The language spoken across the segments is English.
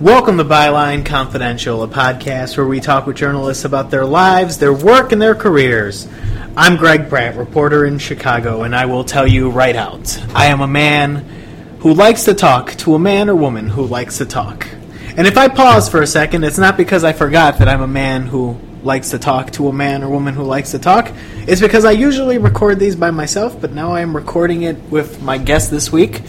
Welcome to Byline Confidential, a podcast where we talk with journalists about their lives, their work, and their careers. I'm Greg Pratt, reporter in Chicago, and I will tell you right out I am a man who likes to talk to a man or woman who likes to talk. And if I pause for a second, it's not because I forgot that I'm a man who likes to talk to a man or woman who likes to talk. It's because I usually record these by myself, but now I am recording it with my guest this week,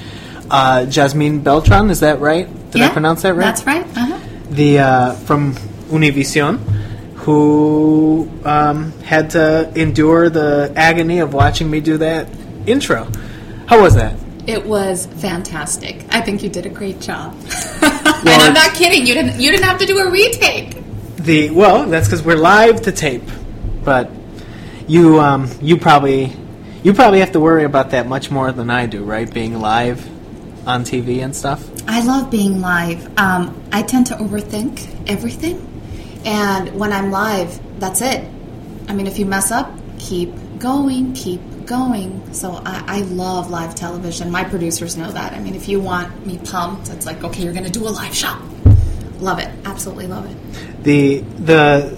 uh, Jasmine Beltran. Is that right? Did I pronounce that right? That's right. Uh-huh. the uh, from Univision, who um, had to endure the agony of watching me do that intro. How was that? It was fantastic. I think you did a great job. and I'm not kidding. You didn't. You didn't have to do a retake. The well, that's because we're live to tape, but you um, you probably you probably have to worry about that much more than I do, right? Being live on TV and stuff. I love being live. Um, I tend to overthink everything, and when I'm live, that's it. I mean, if you mess up, keep going, keep going. So I, I love live television. My producers know that. I mean, if you want me pumped, it's like, okay, you're going to do a live shot. Love it. Absolutely love it. the the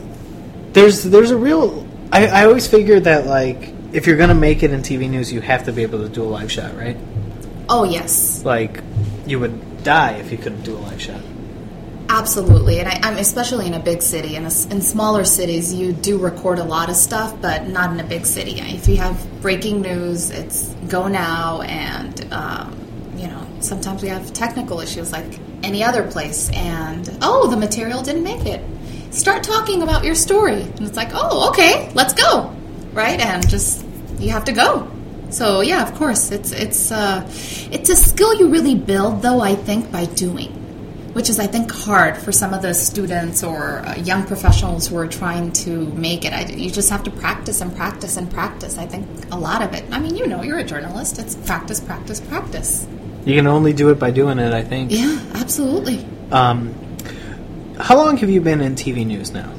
there's there's a real I, I always figured that like if you're gonna make it in TV news you have to be able to do a live shot right Oh yes, like you would die if you couldn't do a live shot Absolutely, and I, I'm especially in a big city. In, a s in smaller cities, you do record a lot of stuff, but not in a big city. If you have breaking news, it's go now, and um, you know sometimes we have technical issues like any other place. And oh, the material didn't make it. Start talking about your story, and it's like, oh, okay, let's go, right? And just you have to go. So yeah, of course, it's it's uh, it's a skill you really build, though. I think by doing which is I think hard for some of the students or uh, young professionals who are trying to make it. I, you just have to practice and practice and practice. I think a lot of it. I mean, you know, you're a journalist. It's practice, practice, practice. you can only do it by doing it I think Yeah, absolutely. um, how long have you been in TV news now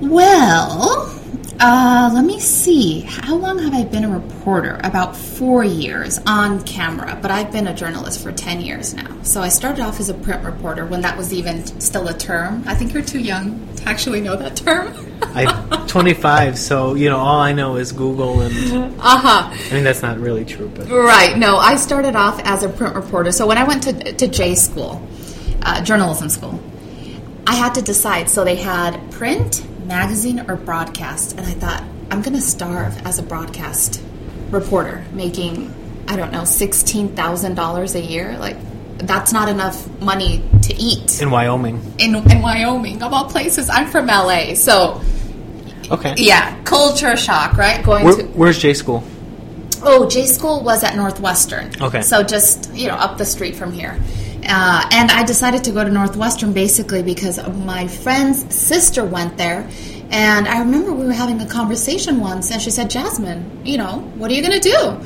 Well, uh, let me see. How long have I been a reporter? About four years on camera, but I've been a journalist for 10 years now. So I started off as a print reporter when that was even still a term. I think you're too young to actually know that term. I'm 25 so you know all I know is Google and uh huh. I mean that's not really true but Right. No, I started off as a print reporter. So when I went to, to J school, uh, journalism school, I had to decide. So they had print, magazine, or broadcast. And I thought, I'm going to starve as a broadcast reporter, making, I don't know, $16,000 a year. Like, that's not enough money to eat in Wyoming in, in Wyoming, of all places. I'm from LA. So, okay yeah, culture shock, right? Going Where, to. where's J school Oh, J School was at Northwestern. Okay. So just, you know, up the street from here. Uh, and I decided to go to Northwestern basically because my friend's sister went there. And I remember we were having a conversation once, and she said, Jasmine, you know, what are you going to do?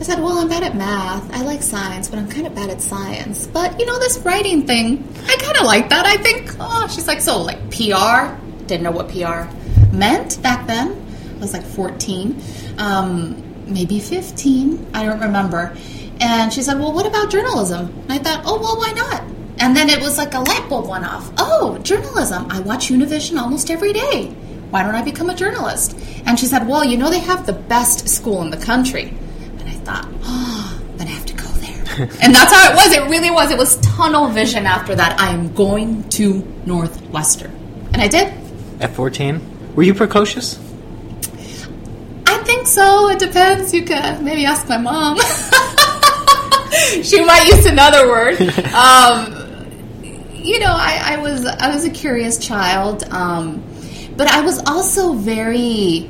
I said, Well, I'm bad at math. I like science, but I'm kind of bad at science. But, you know, this writing thing, I kind of like that. I think, oh, she's like, So, like PR? Didn't know what PR meant back then. I was like 14. Um, maybe 15, I don't remember. And she said, Well, what about journalism? And I thought, Oh, well, why not? And then it was like a light bulb went off. Oh, journalism. I watch Univision almost every day. Why don't I become a journalist? And she said, Well, you know, they have the best school in the country. And I thought, Oh, then I have to go there. and that's how it was. It really was. It was tunnel vision after that. I am going to Northwestern. And I did. at 14 were you precocious I think so. It depends. You could maybe ask my mom. she might use another word. Um, you know, I, I was I was a curious child, um, but I was also very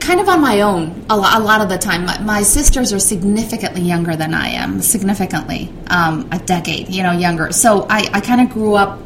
kind of on my own a lot, a lot of the time. My, my sisters are significantly younger than I am, significantly um, a decade, you know, younger. So I, I kind of grew up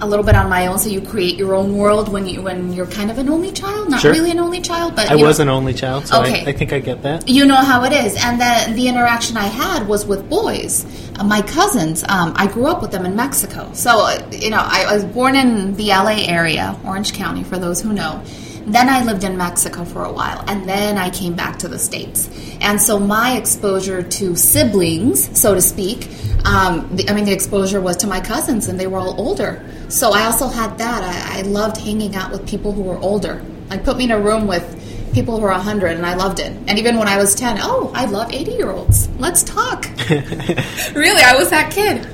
a little bit on my own. So you create your own world when you when you're kind of an only child, not Sure. really an only child, but I you know- was an only child so Okay. I, I think I get that you know how it is. And then the interaction I had was with boys. Uh, my cousins, um, I grew up with them in Mexico. So, uh, you know, I was born in the LA area, Orange County, for those who know. Then I lived in Mexico for a while, and then I came back to the States. And so my exposure to siblings, so to speak, um, the, I mean, the exposure was to my cousins, and they were all older. So I also had that. I, I loved hanging out with people who were older. Like, put me in a room with people who are 100 and I loved it. And even when I was 10, oh, I love 80 year olds. Let's talk. really, I was that kid.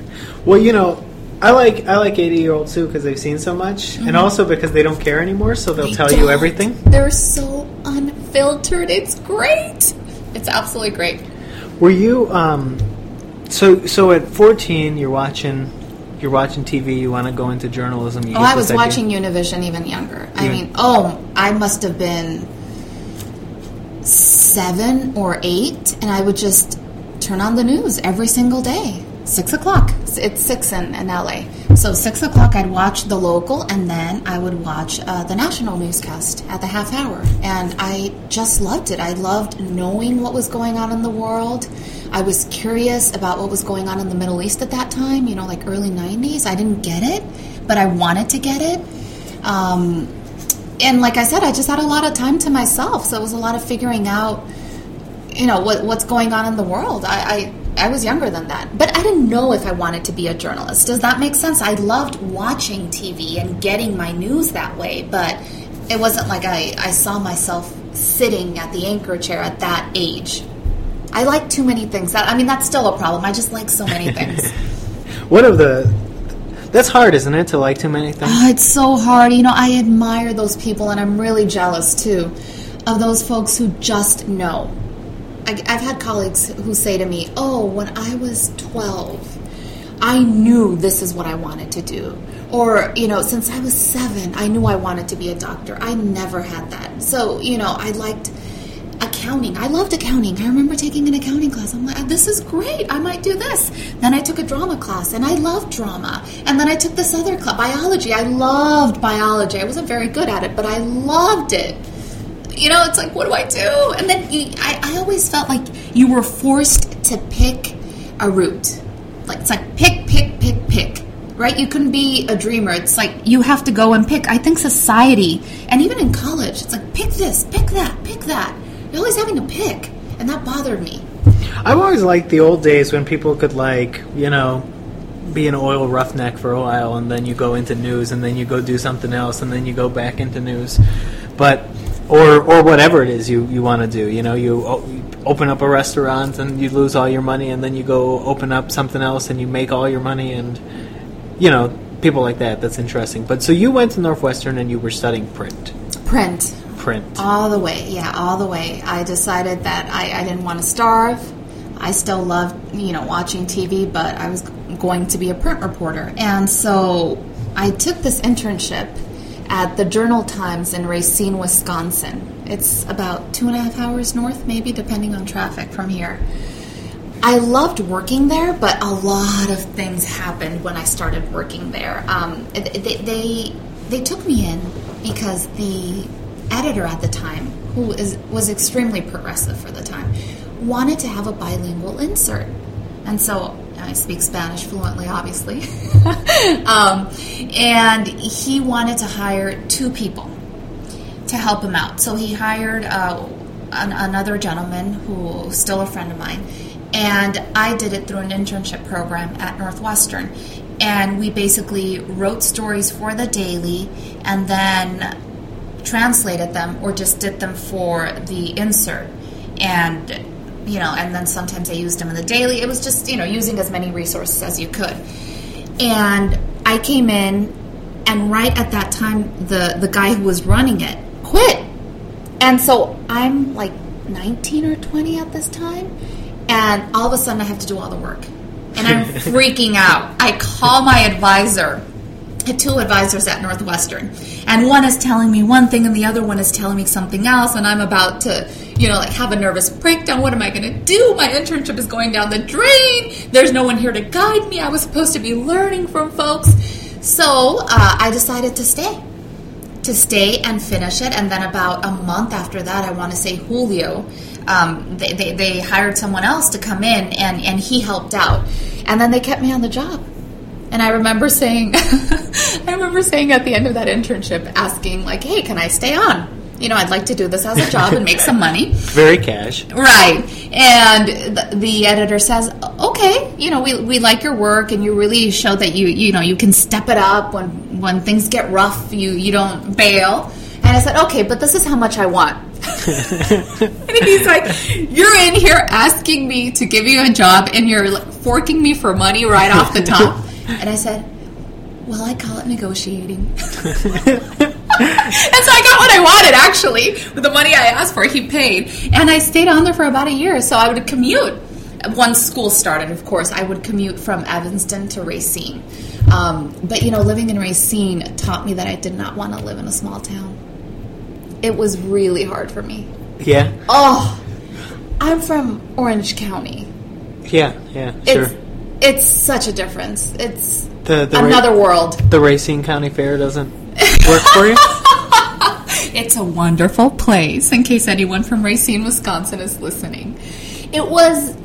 Well, you know, I like I like 80 year olds too because they've seen so much and also because they don't care anymore, so they'll They tell you don't. everything. They're so unfiltered. It's great. It's absolutely great. Were you um so so at 14 you're watching you're watching TV, you want to go into journalism. You Oh, I was watching Univision even younger. I Yeah. mean, oh, I must have been seven or eight, and I would just turn on the news every single day. Six o'clock. It's six in, in LA. So six o'clock, I'd watch the local, and then I would watch uh, the national newscast at the half hour. And I just loved it. I loved knowing what was going on in the world. I was curious about what was going on in the Middle East at that time. You know, like early '90s. I didn't get it, but I wanted to get it. Um, and like I said, I just had a lot of time to myself, so it was a lot of figuring out, you know, what what's going on in the world. I, I I was younger than that, but I didn't know if I wanted to be a journalist. Does that make sense? I loved watching TV and getting my news that way, but it wasn't like I I saw myself sitting at the anchor chair at that age. I like too many things. That I mean, that's still a problem. I just like so many things. One of the that's hard, isn't it, to like too many things? Oh, it's so hard. You know, I admire those people, and I'm really jealous too of those folks who just know. I, I've had colleagues who say to me, Oh, when I was 12, I knew this is what I wanted to do. Or, you know, since I was seven, I knew I wanted to be a doctor. I never had that. So, you know, I liked accounting. I loved accounting. I remember taking an accounting class. I'm like, uh, this is great. I might do this. Then I took a drama class and I loved drama. And then I took this other class, biology. I loved biology. I wasn't very good at it, but I loved it. You know, it's like, what do I do? And then you, I, I always felt like you were forced to pick a route. Like, it's like pick, pick, pick, pick. Right? You couldn't be a dreamer. It's like you have to go and pick. I think society, and even in college, it's like pick this, pick that, pick that. You're always having to pick, and that bothered me. I've always liked the old days when people could like, you know, be an oil roughneck for a while and then you go into news and then you go do something else and then you go back into news. But or or whatever it is you, you want to do, you know, you, o- you open up a restaurant and you lose all your money and then you go open up something else and you make all your money and you know, people like that. That's interesting. But so you went to Northwestern and you were studying print. Print. Print. All the way, yeah, all the way. I decided that I, I didn't want to starve. I still loved, you know, watching TV, but I was going to be a print reporter. And so I took this internship at the Journal Times in Racine, Wisconsin. It's about two and a half hours north, maybe, depending on traffic from here. I loved working there, but a lot of things happened when I started working there. Um, they, they they took me in because the editor at the time, who is, was extremely progressive for the time, wanted to have a bilingual insert, and so I speak Spanish fluently, obviously, um, and he wanted to hire two people to help him out. So he hired uh, an, another gentleman who's still a friend of mine, and I did it through an internship program at Northwestern. And we basically wrote stories for the daily and then translated them or just did them for the insert. And, you know, and then sometimes I used them in the daily. It was just, you know, using as many resources as you could. And I came in, and right at that time, the, the guy who was running it quit. And so I'm like 19 or 20 at this time, and all of a sudden I have to do all the work. And I'm freaking out. I call my advisor. I had two advisors at Northwestern, and one is telling me one thing, and the other one is telling me something else, and I'm about to, you know, like have a nervous breakdown. What am I going to do? My internship is going down the drain. There's no one here to guide me. I was supposed to be learning from folks. So uh, I decided to stay to stay and finish it. And then about a month after that, I want to say Julio, um, they, they, they hired someone else to come in and, and he helped out. And then they kept me on the job. And I remember saying, I remember saying at the end of that internship, asking like, "Hey, can I stay on?" You know, I'd like to do this as a job and make some money. Very cash. Right. And the, the editor says, okay, you know, we, we like your work and you really show that you, you know, you can step it up when, when things get rough, you, you don't bail. And I said, okay, but this is how much I want. and he's like, you're in here asking me to give you a job and you're like, forking me for money right off the top. and I said, well, I call it negotiating. and so I got what I wanted, actually. With the money I asked for, he paid. And I stayed on there for about a year, so I would commute. Once school started, of course, I would commute from Evanston to Racine. Um, but, you know, living in Racine taught me that I did not want to live in a small town. It was really hard for me. Yeah. Oh, I'm from Orange County. Yeah, yeah, sure. It's, it's such a difference. It's the, the another world. The Racine County Fair doesn't work for you? it's a wonderful place, in case anyone from Racine, Wisconsin is listening. It was.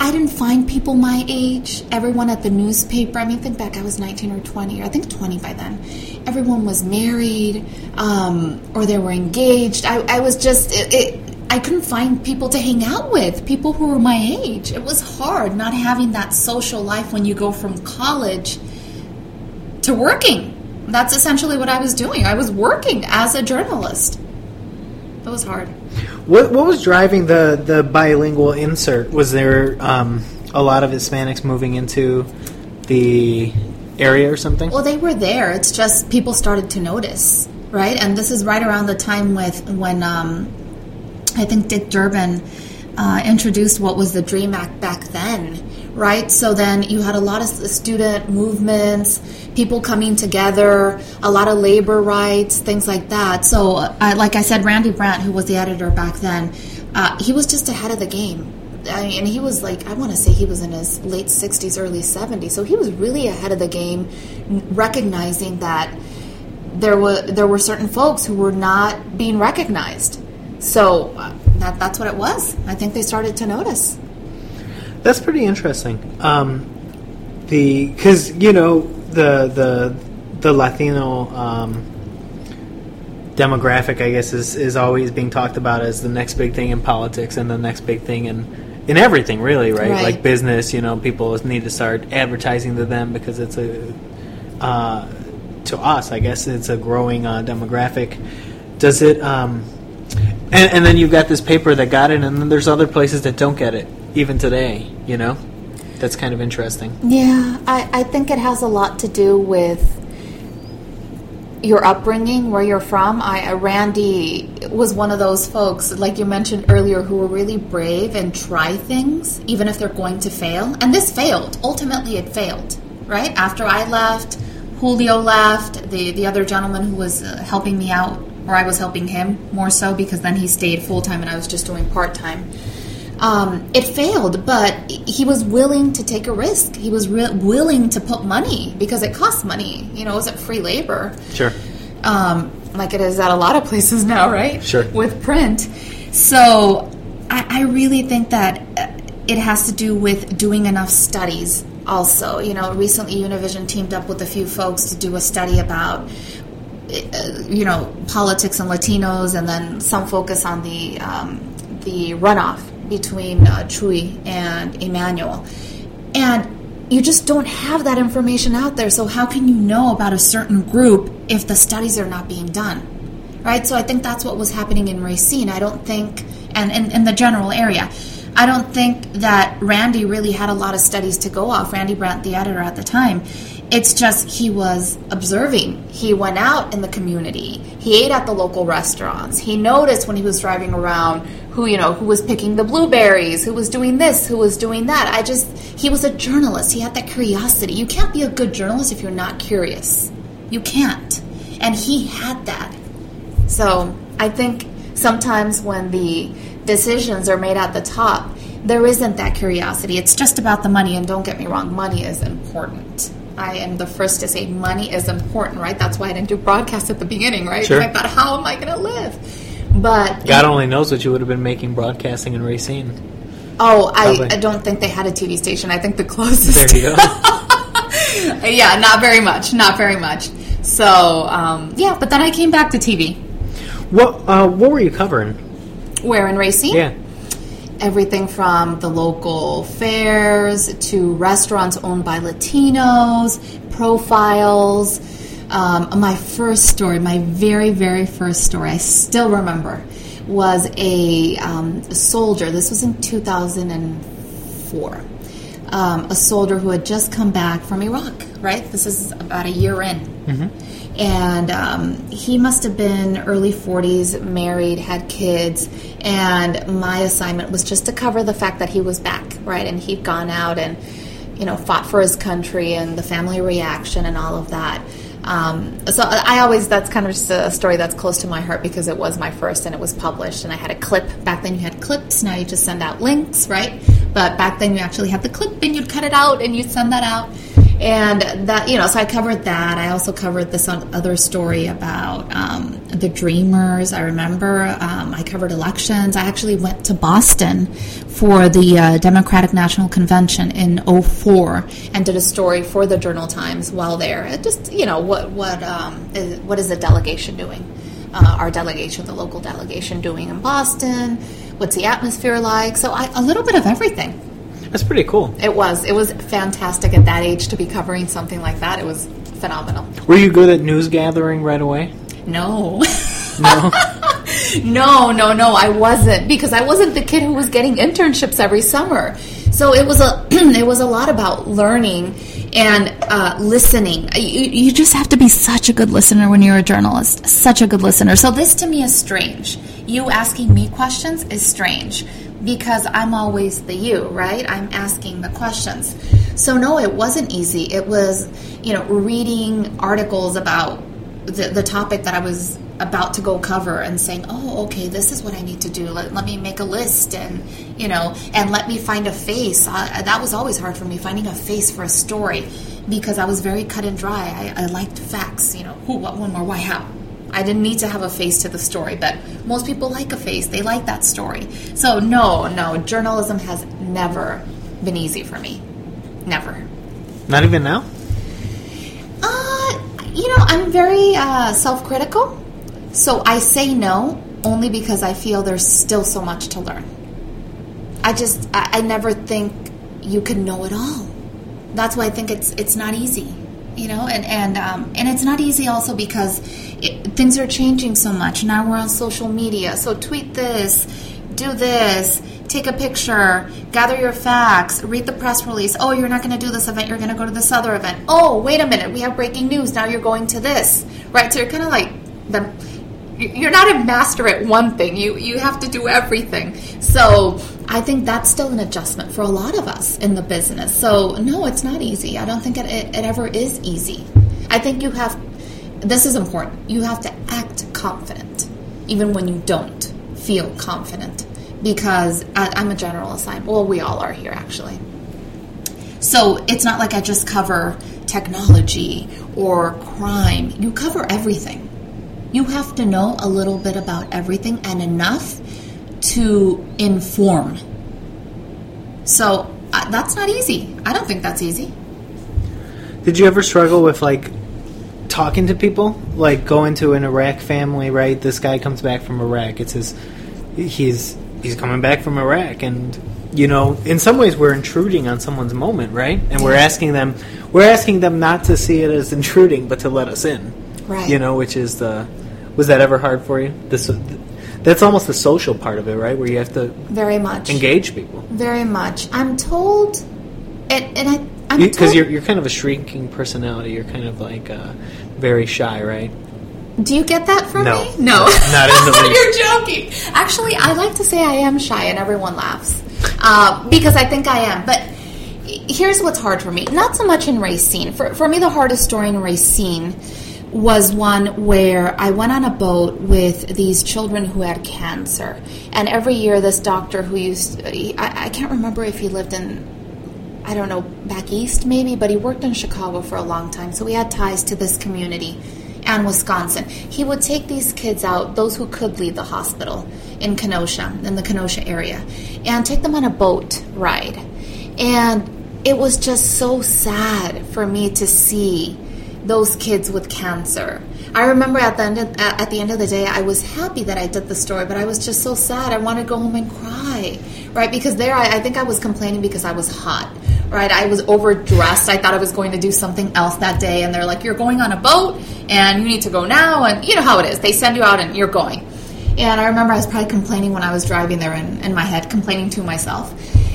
I didn't find people my age. Everyone at the newspaper, I mean, think back, I was 19 or 20, or I think 20 by then. Everyone was married um, or they were engaged. I, I was just. It, it, I couldn't find people to hang out with, people who were my age. It was hard not having that social life when you go from college to working. That's essentially what I was doing. I was working as a journalist. It was hard. What what was driving the the bilingual insert? Was there um, a lot of Hispanics moving into the area or something? Well, they were there. It's just people started to notice, right? And this is right around the time with when um, I think Dick Durbin uh, introduced what was the DREAM Act back then, right? So then you had a lot of student movements, people coming together, a lot of labor rights, things like that. So, uh, like I said, Randy Brandt, who was the editor back then, uh, he was just ahead of the game. I mean, and he was like, I want to say he was in his late 60s, early 70s. So he was really ahead of the game, recognizing that there were there were certain folks who were not being recognized so uh, that, that's what it was. I think they started to notice. That's pretty interesting. Um, the because you know the the the Latino um, demographic, I guess, is is always being talked about as the next big thing in politics and the next big thing in in everything, really, right? right. Like business, you know, people need to start advertising to them because it's a uh, to us, I guess, it's a growing uh, demographic. Does it? Um, and, and then you've got this paper that got it, and then there's other places that don't get it, even today, you know? That's kind of interesting. Yeah, I, I think it has a lot to do with your upbringing, where you're from. I Randy was one of those folks, like you mentioned earlier, who were really brave and try things, even if they're going to fail. And this failed. Ultimately, it failed. Right after I left, Julio left. The the other gentleman who was uh, helping me out or I was helping him more so because then he stayed full time and I was just doing part time. Um, it failed, but he was willing to take a risk. He was re- willing to put money because it costs money. You know, it wasn't free labor. Sure. Um, like it is at a lot of places now, right? Sure. With print. So I, I really think that uh, it has to do with doing enough studies also. You know, recently Univision teamed up with a few folks to do a study about you know politics and Latinos, and then some focus on the um, the runoff between uh, Chuy and Emanuel, and you just don't have that information out there. So how can you know about a certain group if the studies are not being done? Right. So I think that's what was happening in Racine. I don't think, and in the general area. I don't think that Randy really had a lot of studies to go off. Randy Brandt, the editor at the time, it's just he was observing. He went out in the community. He ate at the local restaurants. He noticed when he was driving around who, you know, who was picking the blueberries, who was doing this, who was doing that. I just he was a journalist. He had that curiosity. You can't be a good journalist if you're not curious. You can't. And he had that. So, I think sometimes when the decisions are made at the top, there isn't that curiosity. It's just about the money, and don't get me wrong, money is important. I am the first to say money is important, right? That's why I didn't do broadcast at the beginning, right? Sure. I thought, how am I going to live? But God only knows what you would have been making broadcasting in Racine. Oh, I, I, don't think they had a TV station. I think the closest. There you go. yeah, not very much. Not very much. So um, yeah, but then I came back to TV. What uh, what were you covering? Where in Racine? Yeah. Everything from the local fairs to restaurants owned by Latinos, profiles. Um, my first story, my very, very first story, I still remember, was a, um, a soldier. This was in 2004. Um, a soldier who had just come back from Iraq, right? This is about a year in and um, he must have been early 40s married had kids. And my assignment was just to cover the fact that he was back right? And he'd gone out and you know fought for his country and the family reaction and all of that. Um, so i always that's kind of just a story that's close to my heart because it was my first and it was published. And i had a clip. Back then you had clips. Now you just send out links right? But back then you actually had the clip and you'd cut it out and you'd send that out and that you know so i covered that. I also covered this other story about um, the dreamers i remember. Um, i covered elections. I actually went to boston for the uh, democratic national convention in 04 and did a story for the journal times while there. It just you know what what um, is, what is the delegation doing? Uh, our delegation the local delegation doing in boston? What's the atmosphere like? So I, a little bit of everything That's pretty cool. it was. It was fantastic at that age to be covering something like that. It was phenomenal. Were you good at news gathering right away? No. No. no, no, no, I wasn't because I wasn't the kid who was getting internships every summer. So it was a it was a lot about learning and uh, listening. You, you just have to be such a good listener when you're a journalist. Such a good listener. So this to me is strange. You asking me questions is strange because I'm always the you, right? I'm asking the questions. So no, it wasn't easy. It was, you know, reading articles about the, the topic that I was about to go cover and saying, oh, okay, this is what I need to do. Let, let me make a list and, you know, and let me find a face. I, that was always hard for me, finding a face for a story because I was very cut and dry. I, I liked facts, you know, who, what, when, where, why, how. I didn't need to have a face to the story, but most people like a face. They like that story. So, no, no, journalism has never been easy for me. Never. Not even now? Uh, you know, I'm very uh, self critical. So I say no only because I feel there's still so much to learn. I just, I, I never think you can know it all. That's why I think it's it's not easy, you know, and and um, and it's not easy also because it, things are changing so much. Now we're on social media, so tweet this, do this, take a picture, gather your facts, read the press release. Oh, you're not going to do this event, you're going to go to this other event. Oh, wait a minute, we have breaking news. Now you're going to this, right? So you're kind of like the you're not a master at one thing. You you have to do everything. So I think that's still an adjustment for a lot of us in the business. So no, it's not easy. I don't think it, it, it ever is easy. I think you have. This is important. You have to act confident, even when you don't feel confident, because I, I'm a general assignment. Well, we all are here actually. So it's not like I just cover technology or crime. You cover everything. You have to know a little bit about everything and enough to inform. So uh, that's not easy. I don't think that's easy. Did you ever struggle with like talking to people? Like going to an Iraq family, right? This guy comes back from Iraq. It's his he's he's coming back from Iraq and you know, in some ways we're intruding on someone's moment, right? And we're asking them we're asking them not to see it as intruding but to let us in. Right. You know, which is the was that ever hard for you? This that's almost the social part of it, right? Where you have to Very much. engage people. Very much. I'm told, and, and I, I'm Because told. you're you're kind of a shrinking personality. You're kind of like uh, very shy, right? do you get that from No. me? No. Not in the least. You're joking. Actually, I like to say I am shy, and everyone laughs uh, because I think I am. But here's what's hard for me. Not so much in Racine. For for me, the hardest story in Racine was one where I went on a boat with these children who had cancer, and every year this doctor who used I, I can't remember if he lived in I don't know, back east maybe, but he worked in Chicago for a long time, so he had ties to this community and Wisconsin. He would take these kids out, those who could leave the hospital in Kenosha, in the Kenosha area, and take them on a boat ride. And it was just so sad for me to see those kids with cancer. I remember at the end of, at the end of the day, I was happy that I did the story, but I was just so sad. I wanted to go home and cry, right? Because there, I, I think I was complaining because I was hot, right? I was overdressed. I thought I was going to do something else that day, and they're like, "You're going on a boat, and you need to go now." And you know how it is. They send you out, and you're going. And I remember I was probably complaining when I was driving there in, in my head, complaining to myself.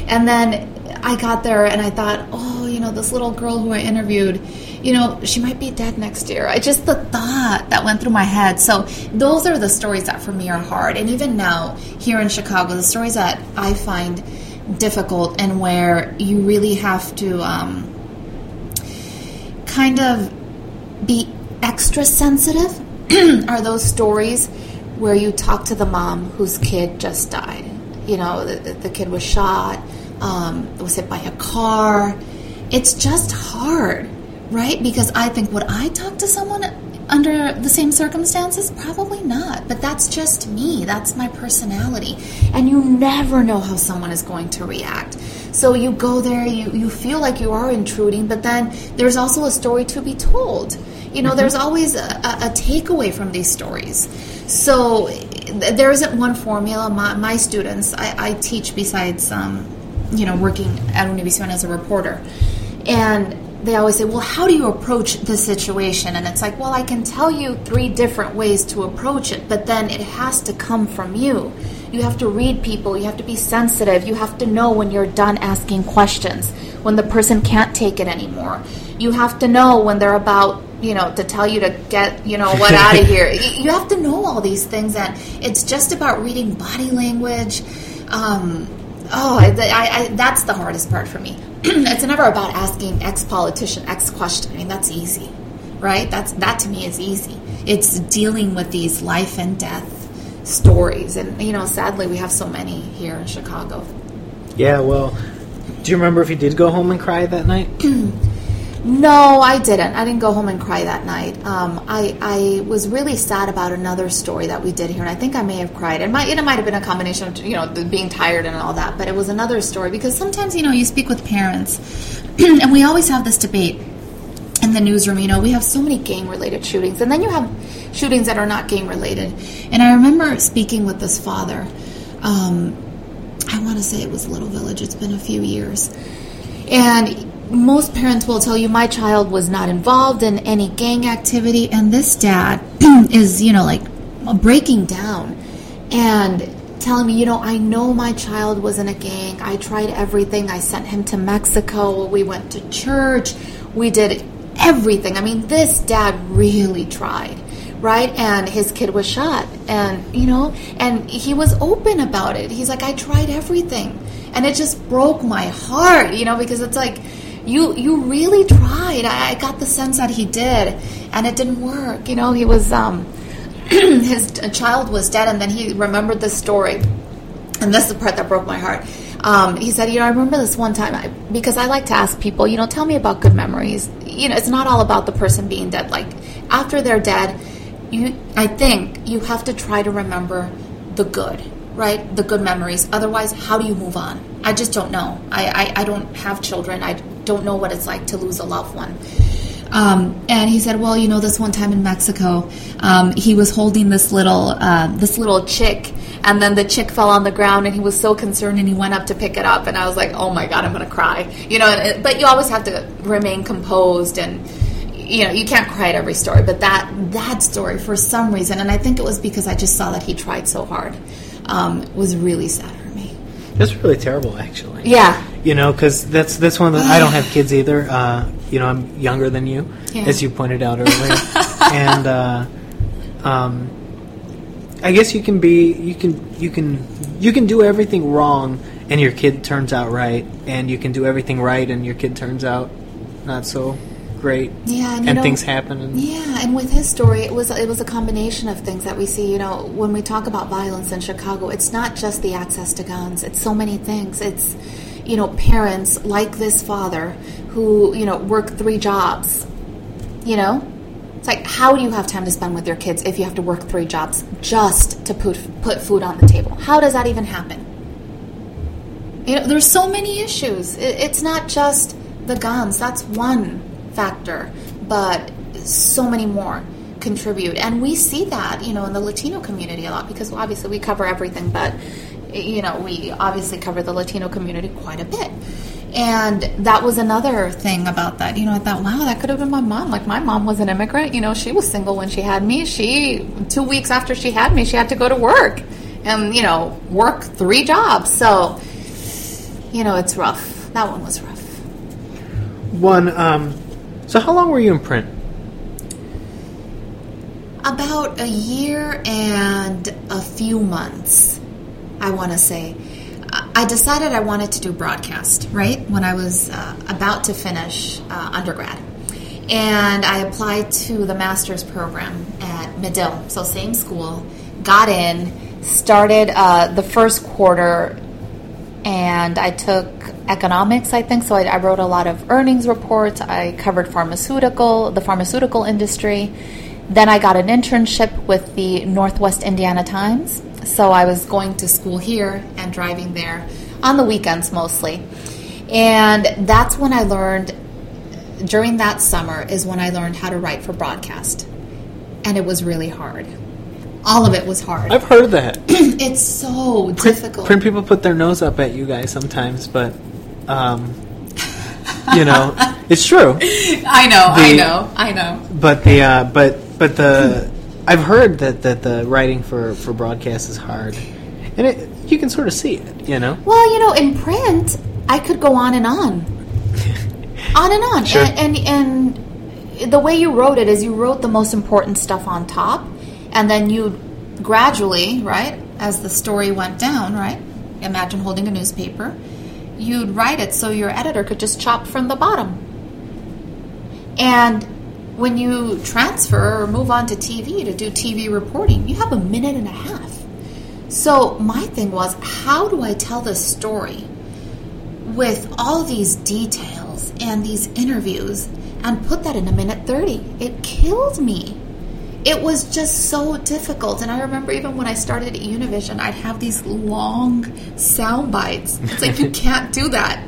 And then I got there and I thought, oh, you know, this little girl who I interviewed, you know, she might be dead next year. I just the thought that went through my head. So those are the stories that for me are hard. And even now, here in Chicago, the stories that I find difficult and where you really have to um, kind of be extra sensitive are those stories where you talk to the mom whose kid just died. You know, the, the kid was shot, um, was hit by a car. It's just hard, right? Because I think would I talk to someone under the same circumstances? Probably not. But that's just me. That's my personality. And you never know how someone is going to react. So you go there, you, you feel like you are intruding, but then there's also a story to be told. You know, mm-hmm. there's always a, a, a takeaway from these stories. So there isn't one formula. My, my students, I, I, teach besides, um, you know, working at Univision as a reporter. And they always say, well, how do you approach the situation? And it's like, well, I can tell you three different ways to approach it, but then it has to come from you. You have to read people, you have to be sensitive, you have to know when you're done asking questions, when the person can't take it anymore. You have to know when they're about you know to tell you to get you know what out of here you have to know all these things and it's just about reading body language um, oh I, I, I, that's the hardest part for me it's never about asking ex politician X question. I mean, that's easy, right? That's that to me is easy. It's dealing with these life and death stories, and you know, sadly, we have so many here in Chicago. Yeah, well, do you remember if you did go home and cry that night? No, I didn't. I didn't go home and cry that night. Um, I I was really sad about another story that we did here, and I think I may have cried. It might it might have been a combination of you know being tired and all that, but it was another story because sometimes you know you speak with parents, and we always have this debate in the newsroom. You know, we have so many gang related shootings, and then you have shootings that are not gang related. And I remember speaking with this father. Um, I want to say it was Little Village. It's been a few years, and most parents will tell you my child was not involved in any gang activity and this dad is you know like breaking down and telling me you know i know my child was in a gang. I tried everything. I sent him to mexico. We went to church. We did everything. I mean this dad really tried right? And his kid was shot. And you know and he was open about it. He's like i tried everything. And it just broke my heart you know because it's like you you really tried. I, I got the sense that he did, and it didn't work. You know, he was um, his child was dead, and then he remembered the story, and this is the part that broke my heart. Um, he said, you know, I remember this one time I, because I like to ask people, you know, tell me about good memories. You know, it's not all about the person being dead. Like after they're dead, you, I think you have to try to remember the good right? The good memories. Otherwise, how do you move on? I just don't know. I, I, I don't have children. I don't know what it's like to lose a loved one. Um, and he said, "Well, you know, this one time in Mexico, um, he was holding this little uh, this little chick, and then the chick fell on the ground, and he was so concerned, and he went up to pick it up, and I was like, oh my god, I'm gonna cry, you know. It, but you always have to remain composed, and you know, you can't cry at every story, but that that story, for some reason, and I think it was because I just saw that he tried so hard um, was really sad It's really terrible, actually. Yeah. You know, because that's that's one of the. I don't have kids either. Uh, you know, I'm younger than you, yeah. as you pointed out earlier, and uh, um, I guess you can be you can you can you can do everything wrong and your kid turns out right, and you can do everything right and your kid turns out not so great. Yeah, and, and things happen. And yeah, and with his story, it was it was a combination of things that we see. You know, when we talk about violence in Chicago, it's not just the access to guns; it's so many things. It's you know parents like this father who you know work three jobs. You know, it's like how do you have time to spend with your kids if you have to work three jobs just to put put food on the table? How does that even happen? You know, there's so many issues. It, it's not just the guns. That's one factor, but so many more contribute. And we see that, you know, in the Latino community a lot because obviously we cover everything, but, you know, we obviously cover the Latino community quite a bit. And that was another thing about that. You know, I thought, wow, that could have been my mom. Like, my mom was an immigrant. You know, she was single when she had me. She, two weeks after she had me, she had to go to work and, you know, work three jobs. So, you know, it's rough. That one was rough. One, um, so how long were you in print? About a year and a few months, I want to say. I decided I wanted to do broadcast, right? When I was uh, about to finish uh, undergrad. And I applied to the master's program at Medill, so same school. Got in, started uh, the first quarter, and I took economics, I think. So I, I wrote a lot of earnings reports. I covered pharmaceutical, the pharmaceutical industry. Then I got an internship with the Northwest Indiana Times. So I was going to school here and driving there on the weekends mostly. And that's when I learned, during that summer, is when I learned how to write for broadcast. And it was really hard. All of it was hard. I've heard that. it's so difficult. Print people put their nose up at you guys sometimes, but, um, you know, it's true. I know, I know, I know. But the, uh, but, but the, I've heard that, that the writing for, for broadcast is hard. And it, you can sort of see it, you know? Well, you know, in print, I could go on and on, on and on, Sure. and, and and the way you wrote it is you wrote the most important stuff on top, and then you gradually, right, as the story went down, right. Imagine holding a newspaper. You'd write it so your editor could just chop from the bottom. And when you transfer or move on to TV to do TV reporting, you have a minute and a half. So my thing was, how do I tell this story with all these details and these interviews and put that in a minute 30? It killed me. It was just so difficult. And I remember even when I started at Univision, I'd have these long sound bites. It's like, you can't do that.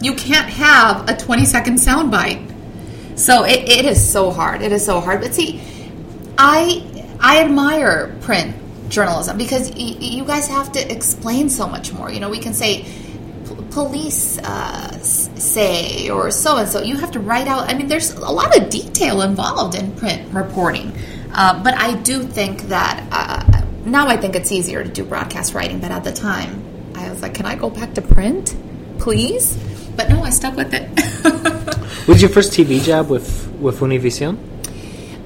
You can't have a 20 second sound bite. So it, it is so hard. It is so hard. But see, I I admire print journalism because y- you guys have to explain so much more. You know, we can say p- police uh, say or so and so. You have to write out. I mean, there's a lot of detail involved in print reporting. Uh, but I do think that uh, now I think it's easier to do broadcast writing. But at the time, I was like, can I go back to print, please? But no, I stuck with it. Was your first TV job with, with Univision?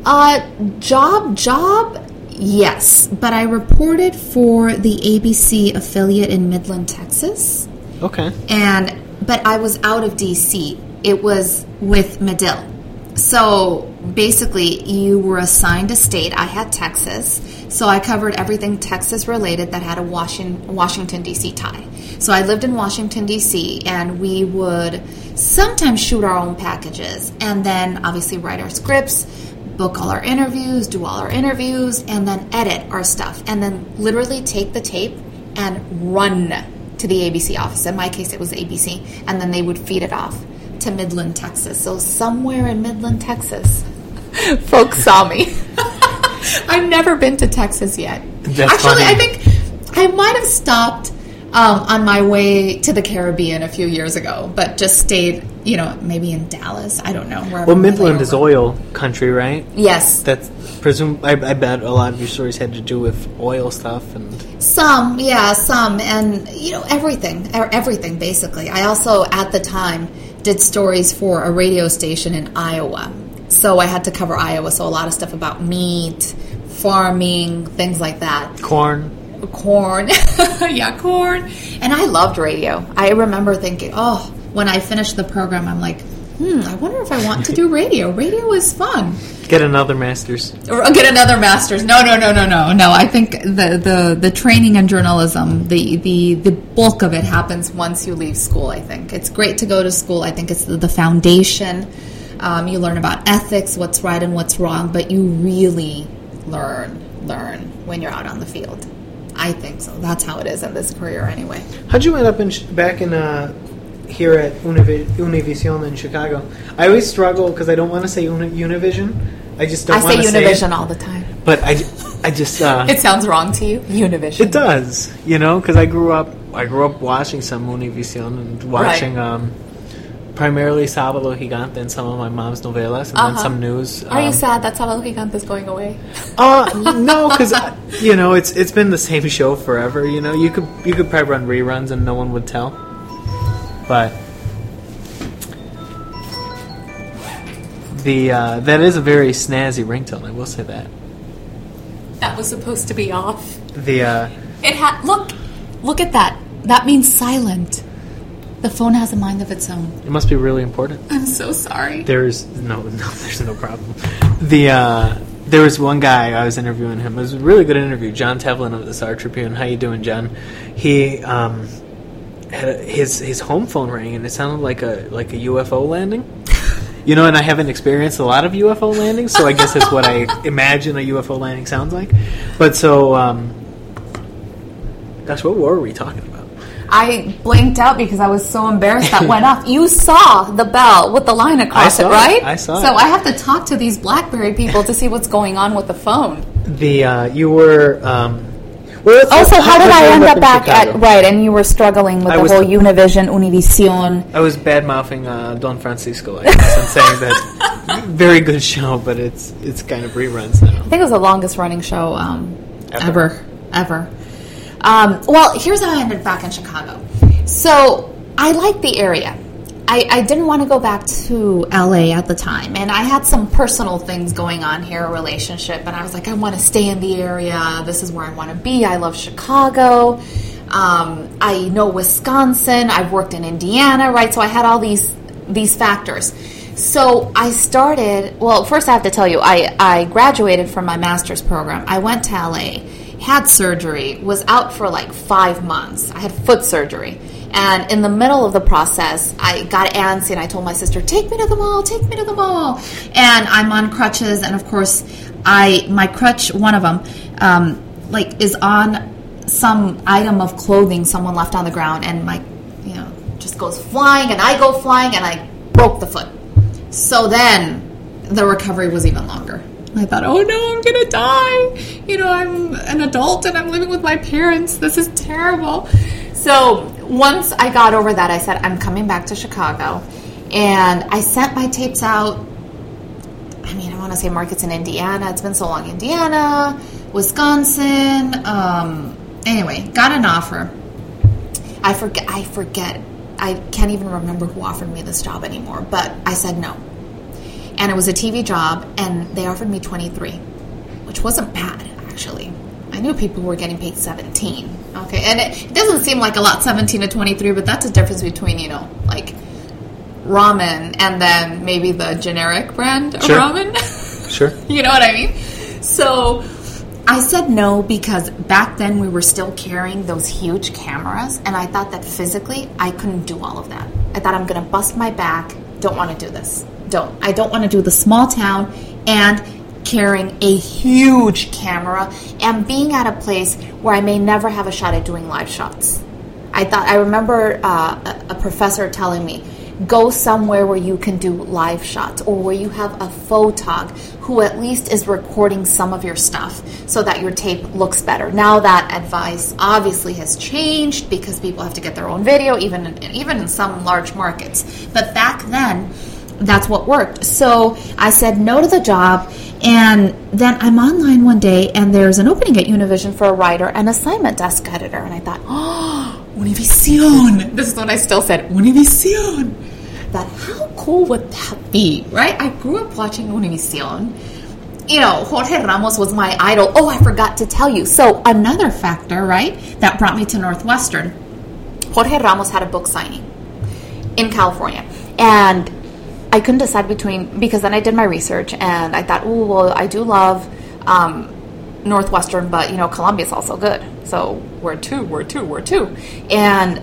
Uh, job, job, yes. But I reported for the ABC affiliate in Midland, Texas, Okay. and but I was out of DC. It was with Medill. So basically, you were assigned a state. I had Texas, so I covered everything Texas related that had a Washington, Washington D.C. tie. So I lived in Washington D.C. and we would sometimes shoot our own packages, and then obviously write our scripts, book all our interviews, do all our interviews, and then edit our stuff, and then literally take the tape and run to the ABC office. In my case, it was ABC, and then they would feed it off to Midland, Texas. So somewhere in Midland, Texas, folks saw me. I've never been to Texas yet. That's Actually, funny. I think I might have stopped um, on my way to the Caribbean a few years ago, but just stayed, you know, maybe in Dallas. I don't know. Well, Midland is oil country, right? Yes, That's presume. I, I bet a lot of your stories had to do with oil stuff and. Some, yeah, some, and you know everything, everything basically. I also at the time did stories for a radio station in Iowa, so I had to cover Iowa. So a lot of stuff about meat, farming, things like that. Corn. Corn, yeah, corn, and I loved radio. I remember thinking, oh, when I finished the program, I'm like, hmm, I wonder if I want to do radio. Radio is fun Get another master's. or get another master's. No, no, no, no, no, no. I think the the the training in journalism, the the the bulk of it happens once you leave school. I think it's great to go to school. I think it's the, the foundation. Um, you learn about ethics, what's right and what's wrong, but you really learn learn when you're out on the field. I think so. That's how it is in this career, anyway. How'd you end up in, Ch- back in uh, here at Univi- Univision in Chicago? I always struggle because I don't want to say Uni- Univision. I just don't I say want to say Univision it. all the time. But I, I just uh, It sounds wrong to you? Univision. it does, you know, because I grew up I grew up watching some Univision and watching um, primarily Sábado Gigante and some of my mom's novelas and then Uh-huh. some news. Are you um, sad that Sábado Gigante is going away? Uh, no, because you know it's it's been the same show forever. You know, you could you could probably run reruns and no one would tell. But the uh, that is a very snazzy ringtone. I will say that. That was supposed to be off. The uh, It had look, look at that. That means silent. The phone has a mind of its own. it must be really important. I'm so sorry. There's no no there's no problem. The uh, there was one guy I was interviewing him. It was a really good interview. Jon Tevlin of the Star Tribune. How you doing, John? He um, a, his his home phone rang and it sounded like a like a UFO landing. You know, and I haven't experienced a lot of UFO landings, so I guess that's what I imagine a UFO landing sounds like. But so, um, gosh, what were we talking about? I blinked out because I was so embarrassed that went off. You saw the bell with the line across it, it. right? I saw So it. I have to talk to these BlackBerry people to see what's going on with the phone. The uh, you were. Um, well, Also, how did I end up up back Chicago. at right? And you were struggling with I the was- whole Univision, Univision. I was bad mouthing uh, Don Francisco, I guess, and saying that very good show, but it's it's kind of reruns now. I think it was the longest running show um, Ever. ever, ever. Um, well, here's how I ended back in Chicago. So I like the area. I, I didn't want to go back to LA at the time, and I had some personal things going on here, a relationship, and I was like, I want to stay in the area. This is where I want to be. I love Chicago. Um, I know Wisconsin. I've worked in Indiana, right? So I had all these these factors. So I started. Well, first I have to tell you, I I graduated from my master's program. I went to LA, had surgery, was out for like five months. I had foot surgery. And in the middle of the process, I got antsy and I told my sister, "Take me to the mall, take me to the mall." And I'm on crutches, and of course, I my crutch, one of them, um, like is on some item of clothing someone left on the ground, and my, you know, just goes flying, and I go flying, and I broke the foot. So then, the recovery was even longer. I thought, oh no, I'm gonna die. You know, I'm an adult and I'm living with my parents. This is terrible. So once I got over that, I said, I'm coming back to Chicago. And I sent my tapes out. I mean, I want to say markets in Indiana. It's been so long. Indiana, Wisconsin. Um, anyway, got an offer. I forget. I forget. I can't even remember who offered me this job anymore. But I said no and it was a TV job, and they offered me 23, which wasn't bad, actually. I knew people were getting paid 17. Okay, and it, it doesn't seem like a lot, 17 to 23, but that's a difference between, you know, like ramen and then maybe the generic brand of Sure. ramen. Sure. you know what I mean? So I said no because back then we were still carrying those huge cameras, and I thought that physically I couldn't do all of that. I thought I'm going to bust my back. Don't want to do this. Don't. I don't want to do the small town and carrying a huge camera and being at a place where I may never have a shot at doing live shots. I thought I remember uh, a, a professor telling me, go somewhere where you can do live shots or where you have a photog who at least is recording some of your stuff so that your tape looks better. Now that advice obviously has changed because people have to get their own video, even in, even in some large markets. But back then, that's what worked. So I said no to the job, and then I'm online one day, and there's an opening at Univision for a writer and assignment desk editor, and I thought, oh, Univision. This is what I still said, Univision. That how cool would that be, right? I grew up watching Univision. You know, Jorge Ramos was my idol. Oh, I forgot to tell you. So another factor, right, that brought me to Northwestern. Jorge Ramos had a book signing in California, and I couldn't decide between because then I did my research and I thought, oh well, I do love um, Northwestern, but you know Columbia is also good. So we're two, we're two, we're two, and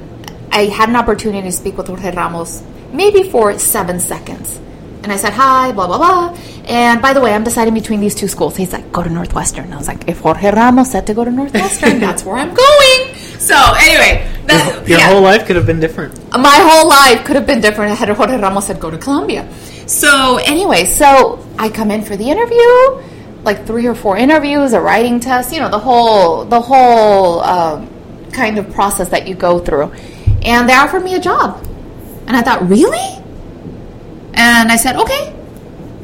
I had an opportunity to speak with Jorge Ramos maybe for seven seconds. And I said, hi, blah, blah, blah. And by the way, I'm deciding between these two schools. He's like, go to Northwestern. I was like, if Jorge Ramos said to go to Northwestern, that's where I'm going. So anyway, that, Your yeah whole life could have been different. my whole life could have been different had Jorge Ramos said go to Columbia. So anyway, so I come in for the interview, like three or four interviews, a writing test, you know, the whole the whole um, kind of process that you go through, and they offered me a job, and I thought, really? And I said, okay,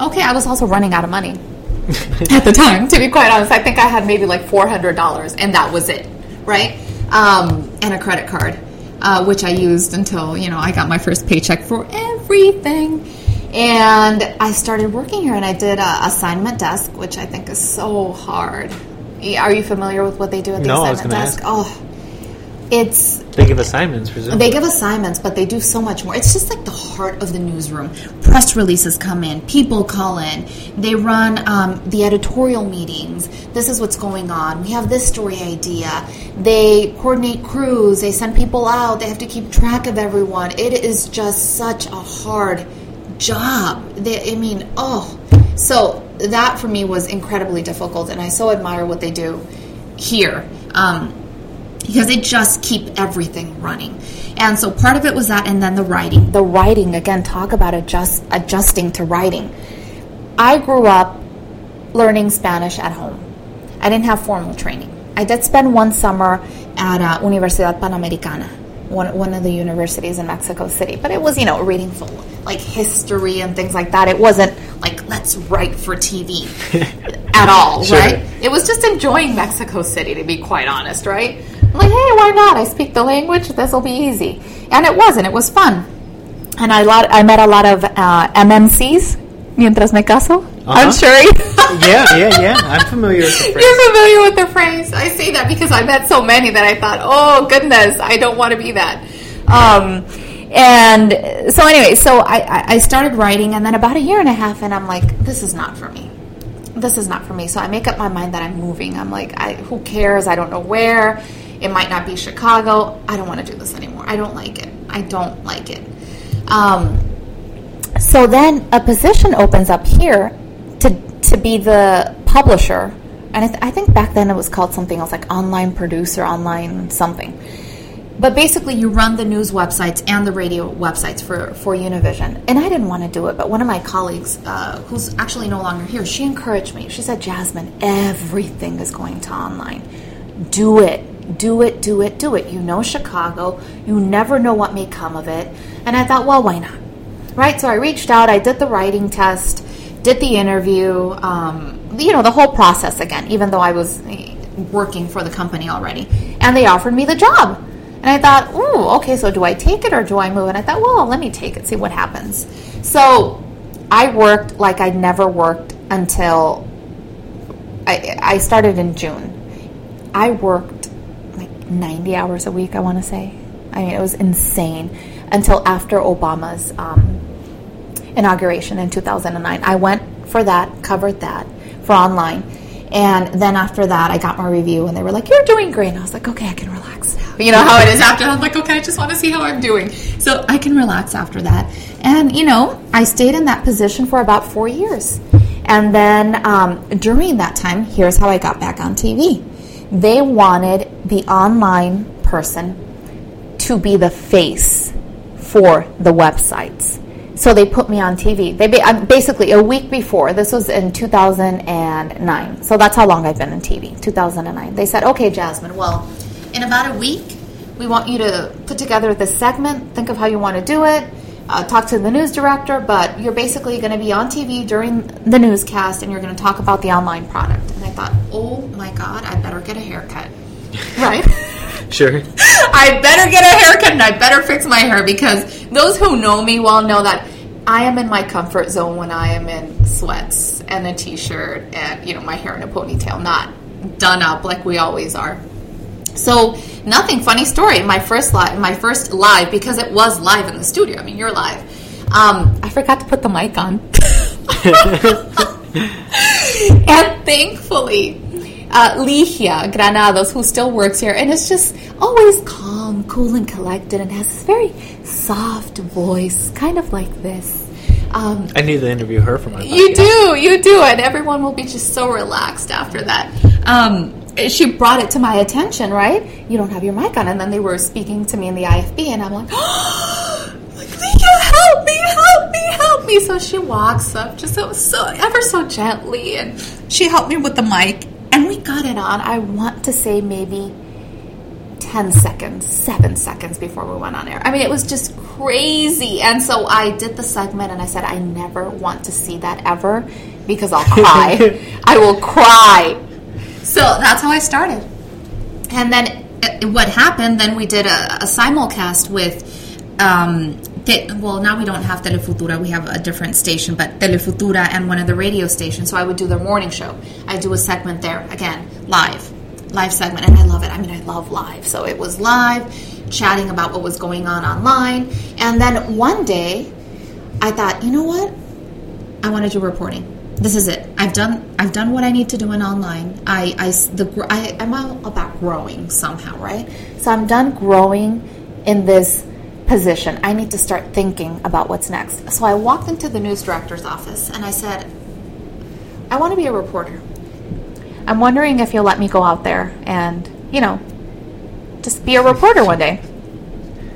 okay. I was also running out of money at the time, to be quite honest. I think I had maybe like four hundred dollars, and that was it, right? Um, and a credit card, uh, which I used until you know I got my first paycheck for everything. And I started working here, and I did a assignment desk, which I think is so hard. Are you familiar with what they do at the No, assignment desk? ask. Oh, it's They give assignments, presumably. they give assignments, but they do so much more. It's just like the heart of the newsroom. Press releases come in, people call in, they run um, the editorial meetings. This is what's going on. We have this story idea. They coordinate crews, they send people out, they have to keep track of everyone. It is just such a hard job. They, I mean, oh. So that for me was incredibly difficult, and I so admire what they do here. Um, because they just keep everything running. And so part of it was that, and then the writing. The writing, again, talk about adjust, adjusting to writing. I grew up learning Spanish at home. I didn't have formal training. I did spend one summer at uh, Universidad Panamericana, one, one of the universities in Mexico City, but it was, you know, reading full, like history and things like that. It wasn't like, let's write for TV at all, Sure. right? It was just enjoying Mexico City, to be quite honest, right? I'm like, hey, why not? I speak the language. This will be easy, and it wasn't. It was fun, and I lot. I met a lot of uh, MMCs. Mientras me caso, I'm Uh-huh. sure yeah, yeah, yeah. I'm familiar with the phrase. you're familiar with the phrase. I say that because I met so many that I thought, oh goodness, I don't want to be that. Um, and so anyway, so I, I- I started writing, and then about a year and a half, and I'm like, this is not for me this is not for me. So I make up my mind that I'm moving. I'm like, I, who cares? I don't know where. It might not be Chicago. I don't want to do this anymore. I don't like it. I don't like it. Um, so then a position opens up here to to be the publisher, and I, th- I think back then it was called something else, like online producer, online something. But basically, you run the news websites and the radio websites for, for Univision. And I didn't want to do it, but one of my colleagues, uh, who's actually no longer here, she encouraged me. She said, Jasmine, everything is going to online. Do it. Do it, do it, do it. You know Chicago. You never know what may come of it. And I thought, well, why not? Right? So I reached out, I did the writing test, did the interview, um, you know, the whole process again, even though I was working for the company already. And they offered me the job. And I thought, ooh, okay, so do I take it or do I move? And I thought, well, let me take it, see what happens. So I worked like I'd never worked until I, I started in June. I worked 90 hours a week, I want to say. I mean, it was insane until after Obama's um, inauguration in 2009. I went for that, covered that for online. And then after that, I got my review, and they were like, "You're doing great." And I was like, "Okay, I can relax now." You know how it is after. I'm like, "Okay, I just want to see how I'm doing," so I can relax after that. And you know, I stayed in that position for about four years, and then um, during that time, here's how I got back on TV. They wanted the online person to be the face for the websites. So they put me on TV. They uh, basically a week before. This was in 2009. So that's how long I've been in TV. 2009. They said, "Okay, Jasmine. Well, in about a week, we want you to put together this segment. Think of how you want to do it. Uh, talk to the news director. But you're basically going to be on TV during the newscast, and you're going to talk about the online product." Thought, "Oh my God, I better get a haircut." Right. Sure. I better get a haircut and I better fix my hair because those who know me well know that I am in my comfort zone when I am in sweats and a t-shirt and you know my hair in a ponytail, not done up like we always are. So nothing. Funny story. My first live, my first live because it was live in the studio. I mean, you're live. Um, I forgot to put the mic on, and thankfully, uh, Ligia Granados, who still works here, and is just always calm, cool, and collected, and has this very soft voice, kind of like this. Um, I need to interview her for my you do, you do, and everyone will be just so relaxed after that. Um, she brought it to my attention, right? You don't have your mic on, and then they were speaking to me in the IFB, and I'm like, Leah, help me, help me, help me. So she walks up just so, so ever so gently and she helped me with the mic and we got it on. I want to say maybe 10 seconds, seven seconds before we went on air. I mean, it was just crazy. And so I did the segment and I said, I never want to see that ever because I'll cry. I will cry. So that's how I started. And then what happened, then we did a, a simulcast with. Um, te- well, now we don't have Telefutura. We have a different station, but Telefutura and one of the radio stations. So I would do their morning show. I do a segment there again, live live segment and I love it. I mean, I love live. So it was live, chatting about what was going on online. And then one day I thought, you know what? I want to do reporting. This is it. I've done I've done what I need to do in online. I I the I, I'm all about growing somehow, right? So I'm done growing in this position. I need to start thinking about what's next. So I walked into the news director's office and I said, I want to be a reporter. I'm wondering if you'll let me go out there and, you know, just be a reporter one day.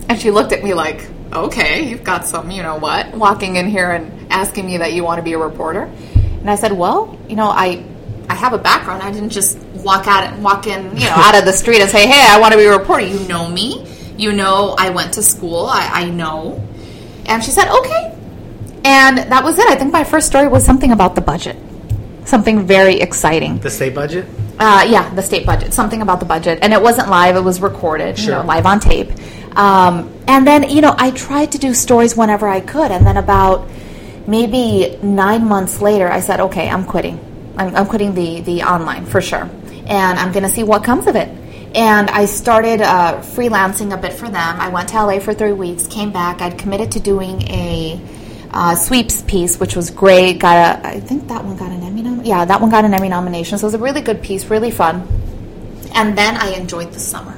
And she looked at me like, okay, you've got some, you know what, walking in here and asking me that you want to be a reporter. And I said, well, you know, I, I have a background. I didn't just walk out and walk in, you know, out of the street and say, hey, I want to be a reporter. You know me. You know I went to school. I, I know. And she said, okay. And that was it. I think my first story was something about the budget something very exciting. The state budget? Uh, yeah, the state budget. Something about the budget, and it wasn't live; it was recorded, sure. you know, live on tape. Um, and then, you know, I tried to do stories whenever I could, and then about maybe nine months later, I said, "Okay, I'm quitting. I'm, I'm quitting the the online for sure, and I'm going to see what comes of it." And I started uh, freelancing a bit for them. I went to LA for three weeks, came back. I'd committed to doing a uh, sweeps piece, which was great. Got a, I think that one got an Emmy nom- Yeah, that one got an Emmy nomination. So it was a really good piece, really fun. And then I enjoyed the summer.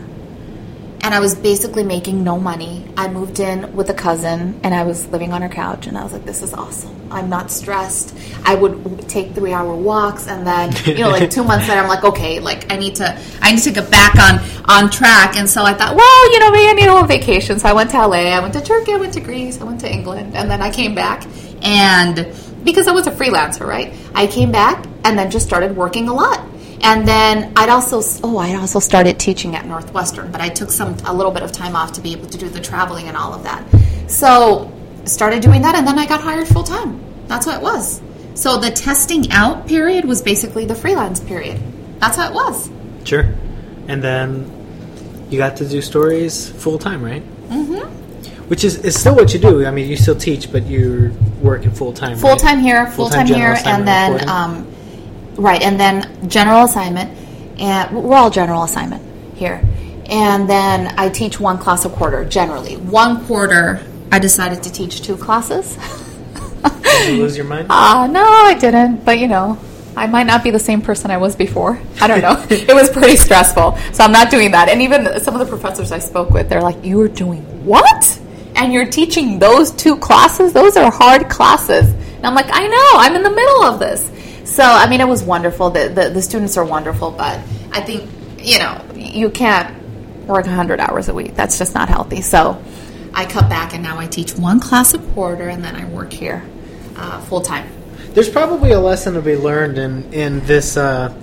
And I was basically making no money. I moved in with a cousin and I was living on her couch and I was like, this is awesome. I'm not stressed. I would take three hour walks and then, you know, like two months later, I'm like, okay, like I need to, I need to get back on, on track. And so I thought, well, you know, maybe I need a little vacation. So I went to LA, I went to Turkey, I went to Greece, I went to England, and then I came back and because I was a freelancer, right? I came back and then just started working a lot. And then I'd also oh I also started teaching at Northwestern, but I took some a little bit of time off to be able to do the traveling and all of that. So started doing that, and then I got hired full time. That's what it was. So the testing out period was basically the freelance period. That's how it was. Sure. And then you got to do stories full time, right? Mm-hmm. Which is, is still what you do. I mean, you still teach, but you're working full time. Full time right? here, full time here, and then um, right, and then general assignment, and we're all general assignment here. And then I teach one class a quarter. Generally, one quarter. I decided to teach two classes. Did you lose your mind? Uh, no, I didn't. But you know, I might not be the same person I was before. I don't know. it was pretty stressful. So I'm not doing that. And even some of the professors I spoke with, they're like, You are doing what? And you're teaching those two classes? Those are hard classes. And I'm like, I know, I'm in the middle of this. So, I mean, it was wonderful. The, the, the students are wonderful, but I think, you know, you can't work 100 hours a week. That's just not healthy. So I cut back and now I teach one class a quarter and then I work here uh, full time. There's probably a lesson to be learned in in this uh,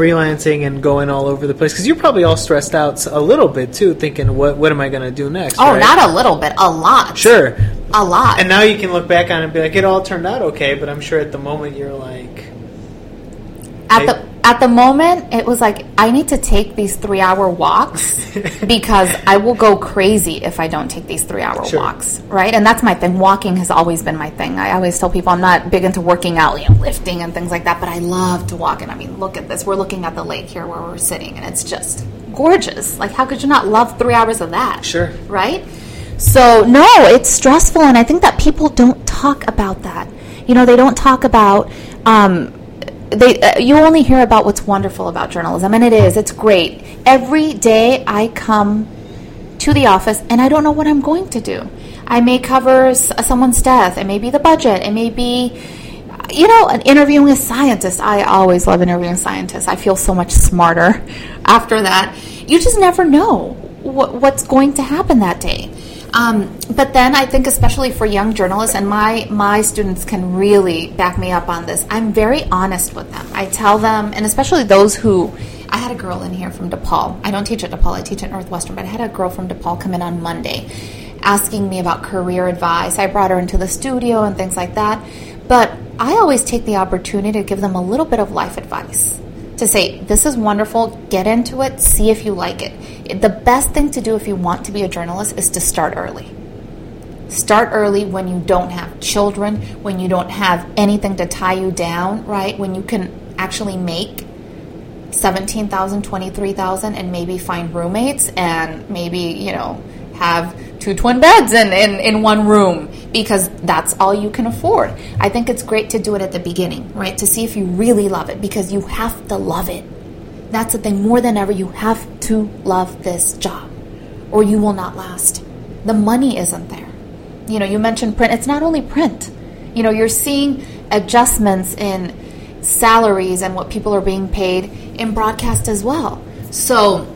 freelancing and going all over the place because you're probably all stressed out a little bit too, thinking what what am I going to do next? Oh, right? not a little bit, a lot. Sure, a lot. And now you can look back on it and be like, it all turned out okay, but I'm sure at the moment you're like, at the at the moment, it was like I need to take these three hour walks because I will go crazy if I don't take these three hour sure. walks, right? And that's my thing. Walking has always been my thing. I always tell people I'm not big into working out, you know, lifting and things like that, but I love to walk. And I mean, look at this. We're looking at the lake here where we're sitting, and it's just gorgeous. Like, how could you not love three hours of that? Sure. Right? So, no, it's stressful, and I think that people don't talk about that. You know, they don't talk about. Um, they uh, you only hear about what's wonderful about journalism and it is. It's great. Every day i come to the office and i don't know what i'm going to do. I may cover s- someone's death. It may be the budget. It may be you know an interviewing a scientist. I always love interviewing scientists. I feel so much smarter after that. You just never know what, what's going to happen that day. Um, but then I think, especially for young journalists, and my my students can really back me up on this. I'm very honest with them. I tell them, and especially those who. I had a girl in here from DePaul. I don't teach at DePaul. I teach at Northwestern, but I had a girl from DePaul come in on Monday, asking me about career advice. I brought her into the studio and things like that. But I always take the opportunity to give them a little bit of life advice to say, this is wonderful, get into it, see if you like it. The best thing to do if you want to be a journalist is to start early. Start early when you don't have children, when you don't have anything to tie you down, right? When you can actually make 17,000, 23,000 and maybe find roommates and maybe, you know, have two twin beds in, in, in one room because that's all you can afford. I think it's great to do it at the beginning, right? To see if you really love it because you have to love it. That's the thing. More than ever, you have to love this job or you will not last. The money isn't there. You know, you mentioned print. It's not only print. You know, you're seeing adjustments in salaries and what people are being paid in broadcast as well. So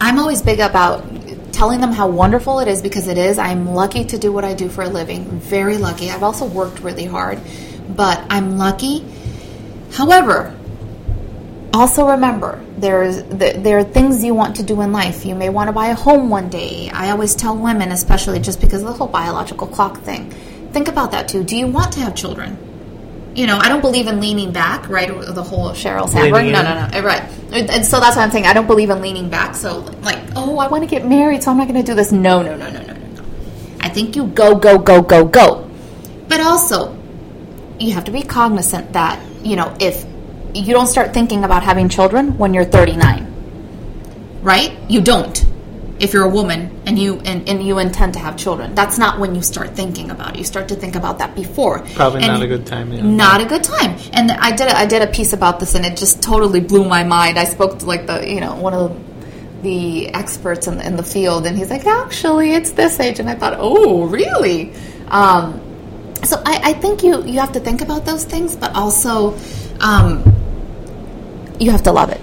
I'm always big about telling them how wonderful it is because it is. I'm lucky to do what I do for a living. Very lucky. I've also worked really hard, but I'm lucky. However, also remember there's there are things you want to do in life. You may want to buy a home one day. I always tell women, especially just because of the whole biological clock thing. Think about that too. Do you want to have children? You know, I don't believe in leaning back, right? The whole Sheryl Sandberg. No, no, no. Right. And so that's what I'm saying. I don't believe in leaning back. So, like, oh, I want to get married, so I'm not going to do this. No, no, no, no, no, no. I think you go, go, go, go, go. But also, you have to be cognizant that, you know, if you don't start thinking about having children when you're 39, right? You don't if you're a woman and you and, and you intend to have children. That's not when you start thinking about it. You start to think about that before. Probably and not a good time. Yeah. Not a good time. And I did a, I did a piece about this, and it just totally blew my mind. I spoke to like the you know one of the experts in the, in the field, and he's like, actually, it's this age, and I thought, oh, really? Um, so I, I think you you have to think about those things, but also um, you have to love it,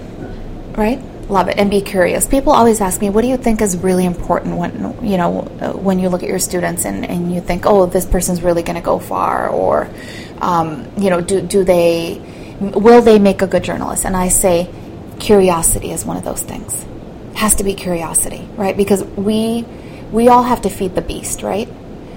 right? Love it and be curious. People always ask me what do you think is really important when you know when you look at your students and, and you think oh this person's really going to go far or um, you know do, do they will they make a good journalist? And i say curiosity is one of those things. Has to be curiosity right? Because we we all have to feed the beast right?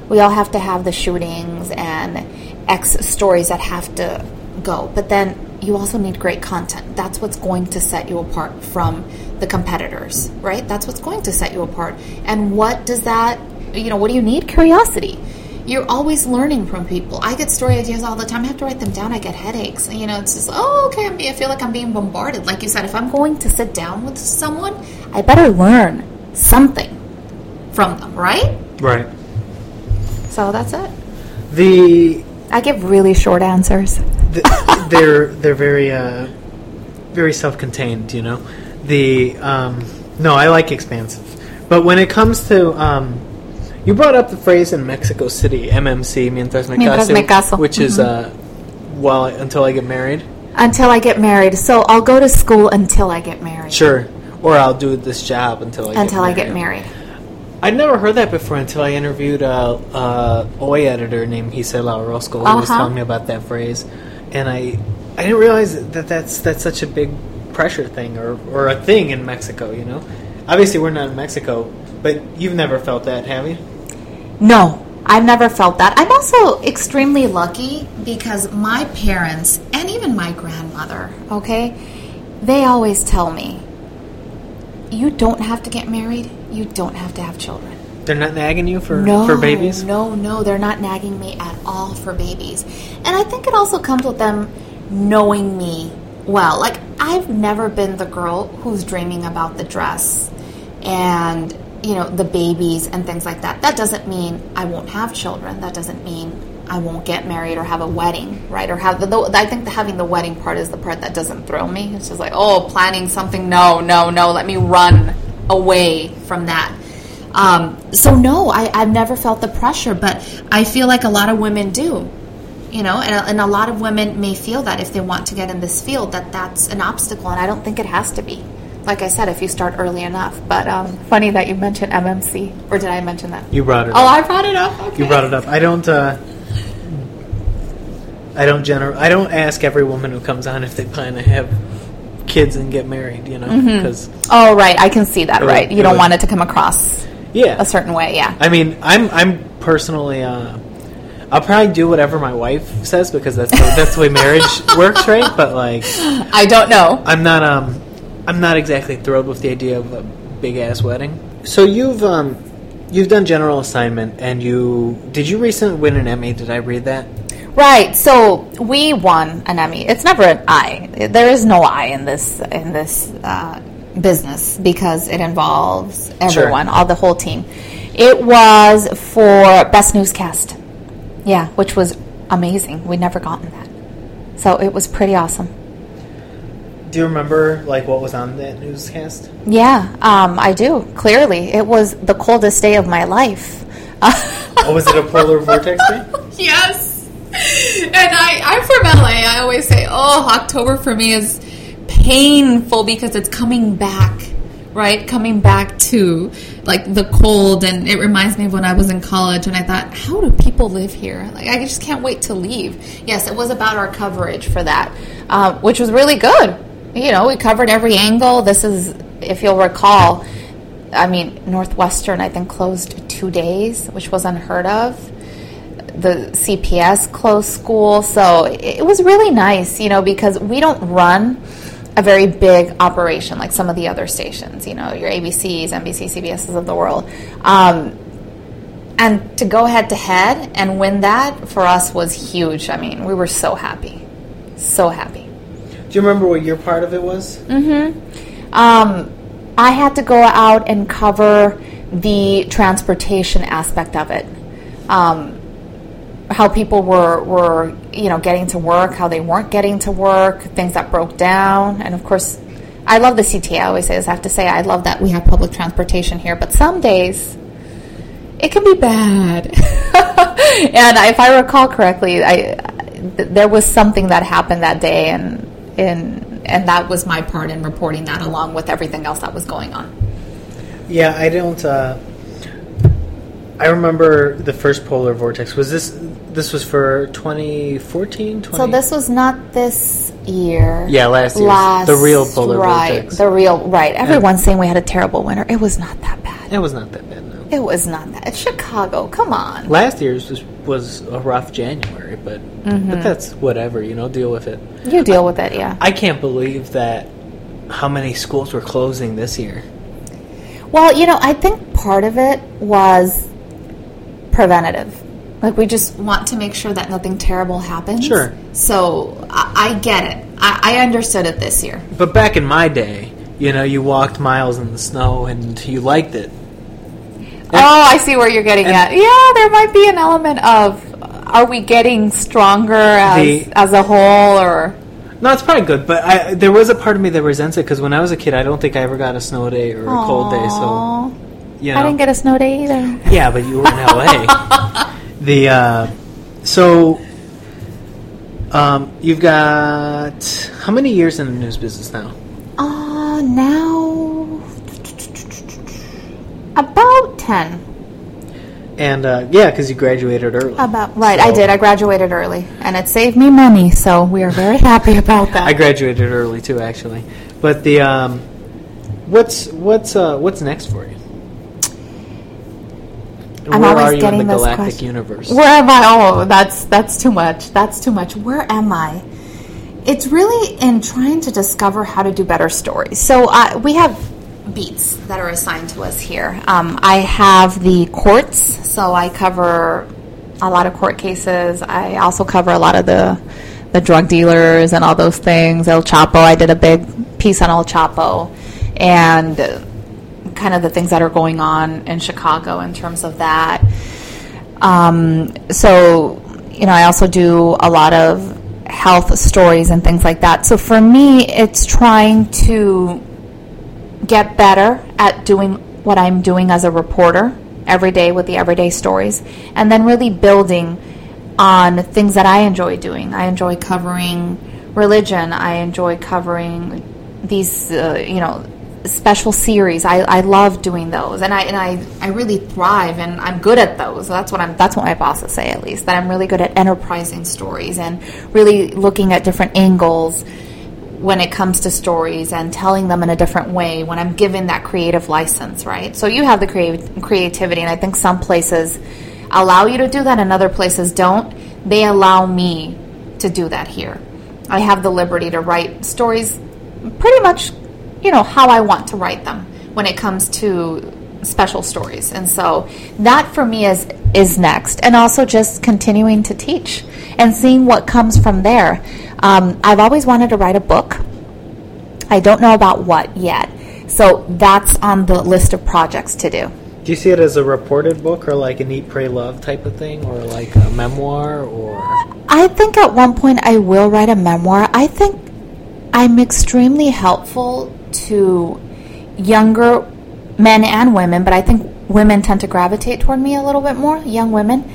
We all have to have the shootings and x stories that have to go. But then you also need great content. That's what's going to set you apart from the competitors, right? That's what's going to set you apart. And what does that, you know, what do you need? Curiosity. You're always learning from people. I get story ideas all the time. I have to write them down. I get headaches. You know, it's just, oh, okay, I'm, I feel like I'm being bombarded. Like you said, if I'm going to sit down with someone, I better learn something from them, right? Right. So that's it. The I give really short answers. the, they're they're very uh, very self-contained. You know, the um, no, I like expansive, but when it comes to um, you brought up the phrase in Mexico City, MMC, mientras me Mientras caso, me caso. which is uh, while until I get married. Until I get married. So I'll go to school until I get married. Sure, or I'll do this job until I Until get I get married. I'd never heard that before until I interviewed a, a Hoy editor named Gisela Orozco who was Uh-huh. telling me about that phrase, and I I didn't realize that that's that's such a big pressure thing or or a thing in Mexico. You know, obviously we're not in Mexico, but you've never felt that, have you? No, I've never felt that. I'm also extremely lucky because my parents and even my grandmother, okay, they always tell me, you don't have to get married, you don't have to have children. They're not nagging you for No, for babies. No, no, they're not nagging me at all for babies. And I think it also comes with them knowing me well. Like I've never been the girl who's dreaming about the dress and you know the babies and things like that. That doesn't mean I won't have children. That doesn't mean I won't get married or have a wedding, right? Or have the, the I think the, having the wedding part is the part that doesn't thrill me. It's just like, oh, planning something. No, no, no. Let me run away from that. Um, so no, I, I've never felt the pressure, but I feel like a lot of women do. You know, and, and a lot of women may feel that if they want to get in this field, that that's an obstacle, and I don't think it has to be. like I said, if you start early enough. But um, funny that you mentioned MMC, or did I mention that? You brought it Oh, up. I brought it up. Okay. You brought it up. I don't. Uh, I don't gener- I don't ask every woman who comes on if they plan to have kids and get married. You know, Mm-hmm. because Oh, right. I can see that. It right. You don't would- want it to come across yeah, a certain way. Yeah. I mean, I'm I'm personally. Uh, I'll probably do whatever my wife says because that's the, that's the way marriage works, right? But like, I don't know. I'm not um, I'm not exactly thrilled with the idea of a big ass wedding. So you've um, you've done general assignment, and you did you recently win an Emmy? Did I read that? Right. So we won an Emmy. It's never an I. There is no I in this in this uh, business because it involves everyone, all the whole team. It was for best newscast. Yeah, which was amazing. We'd never gotten that, so it was pretty awesome. Do you remember like what was on that newscast? Yeah, um, I do clearly. It was the coldest day of my life. Oh, was it a polar vortex day? Yes. And I, I'm from LA. I always say, oh, October for me is painful because it's coming back, right? Coming back to like the cold. And it reminds me of when I was in college and I thought, how do people live here? Like, I just can't wait to leave. Yes, it was about our coverage for that, uh, which was really good. You know, we covered every angle. This is, if you'll recall, I mean, Northwestern, I think, closed two days, which was unheard of the CPS closed school. So it was really nice, you know, because we don't run a very big operation like some of the other stations, you know, your ABCs, NBC, CBSs of the world. Um, and to go head to head and win that for us was huge. I mean, we were so happy. So happy. Do you remember what your part of it was? Um, I had to go out and cover the transportation aspect of it. Um, how people were, were, you know, getting to work, how they weren't getting to work, things that broke down. And of course, I love the CTA. I always say this. I have to say, I love that we have public transportation here. But some days, it can be bad. and if I recall correctly, I th- there was something that happened that day, and and and that was my part in reporting that, along with everything else that was going on. Yeah, I don't. Uh, I remember the first polar vortex. Was this? This was for 2014. 20? So this was not this year. Yeah, last year Last, The real polar right, vortex. The real right. Everyone's saying we had a terrible winter. It was not that bad. It was not that bad. No. It was not that. It's Chicago. Come on. Last year's was, was a rough January, but Mm-hmm. but that's whatever. You know, deal with it. You deal with it. Yeah. I can't believe that how many schools were closing this year. Well, you know, I think part of it was preventative. Like we just want to make sure that nothing terrible happens. Sure. So I, I get it. I, I understood it this year. But back in my day, you know, you walked miles in the snow and you liked it. Oh, I see where you're getting at. Yeah, there might be an element of are we getting stronger as The- as a whole or No, it's probably good, but I, there was a part of me that resents it because when I was a kid, I don't think I ever got a snow day or a cold day. So, you know, I didn't get a snow day either. yeah, but you were in LA. the uh, so um, you've got how many years in the news business now? Uh now about 10. And uh, yeah, because you graduated early. About right, I did. I graduated early, and it saved me money, so we are very happy about that. I graduated early too, actually. But the um, what's what's uh, what's next for you? I'm Where always are you getting in the galactic question. universe? Where am I? Oh, that's that's too much. That's too much. Where am I? It's really in trying to discover how to do better stories. So uh, we have beats that are assigned to us here. Um, I have the courts, so I cover a lot of court cases. I also cover a lot of the the drug dealers and all those things. El Chapo. I did a big piece on El Chapo, and kind of the things that are going on in Chicago in terms of that. Um, so, you know, I also do a lot of health stories and things like that. So for me, it's trying to get better at doing what I'm doing as a reporter every day with the everyday stories, and then really building on things that I enjoy doing. I enjoy covering religion. I enjoy covering these, uh, you know, special series. I, I love doing those, and I and I, I really thrive, and I'm good at those. That's what I'm. That's what my bosses say, at least. That I'm really good at enterprising stories and really looking at different angles when it comes to stories and telling them in a different way when I'm given that creative license, right? So you have the creative creativity, and I think some places allow you to do that, and other places don't. They allow me to do that here. I have the liberty to write stories pretty much, you know, how I want to write them when it comes to special stories. And so that for me is is next. And also just continuing to teach and seeing what comes from there. Um, I've always wanted to write a book. I don't know about what yet. So that's on the list of projects to do. Do you see it as a reported book or like an Eat, Pray, Love type of thing or like a memoir or? I think at one point I will write a memoir. I think I'm extremely helpful to younger men and women, but I think women tend to gravitate toward me a little bit more, young women,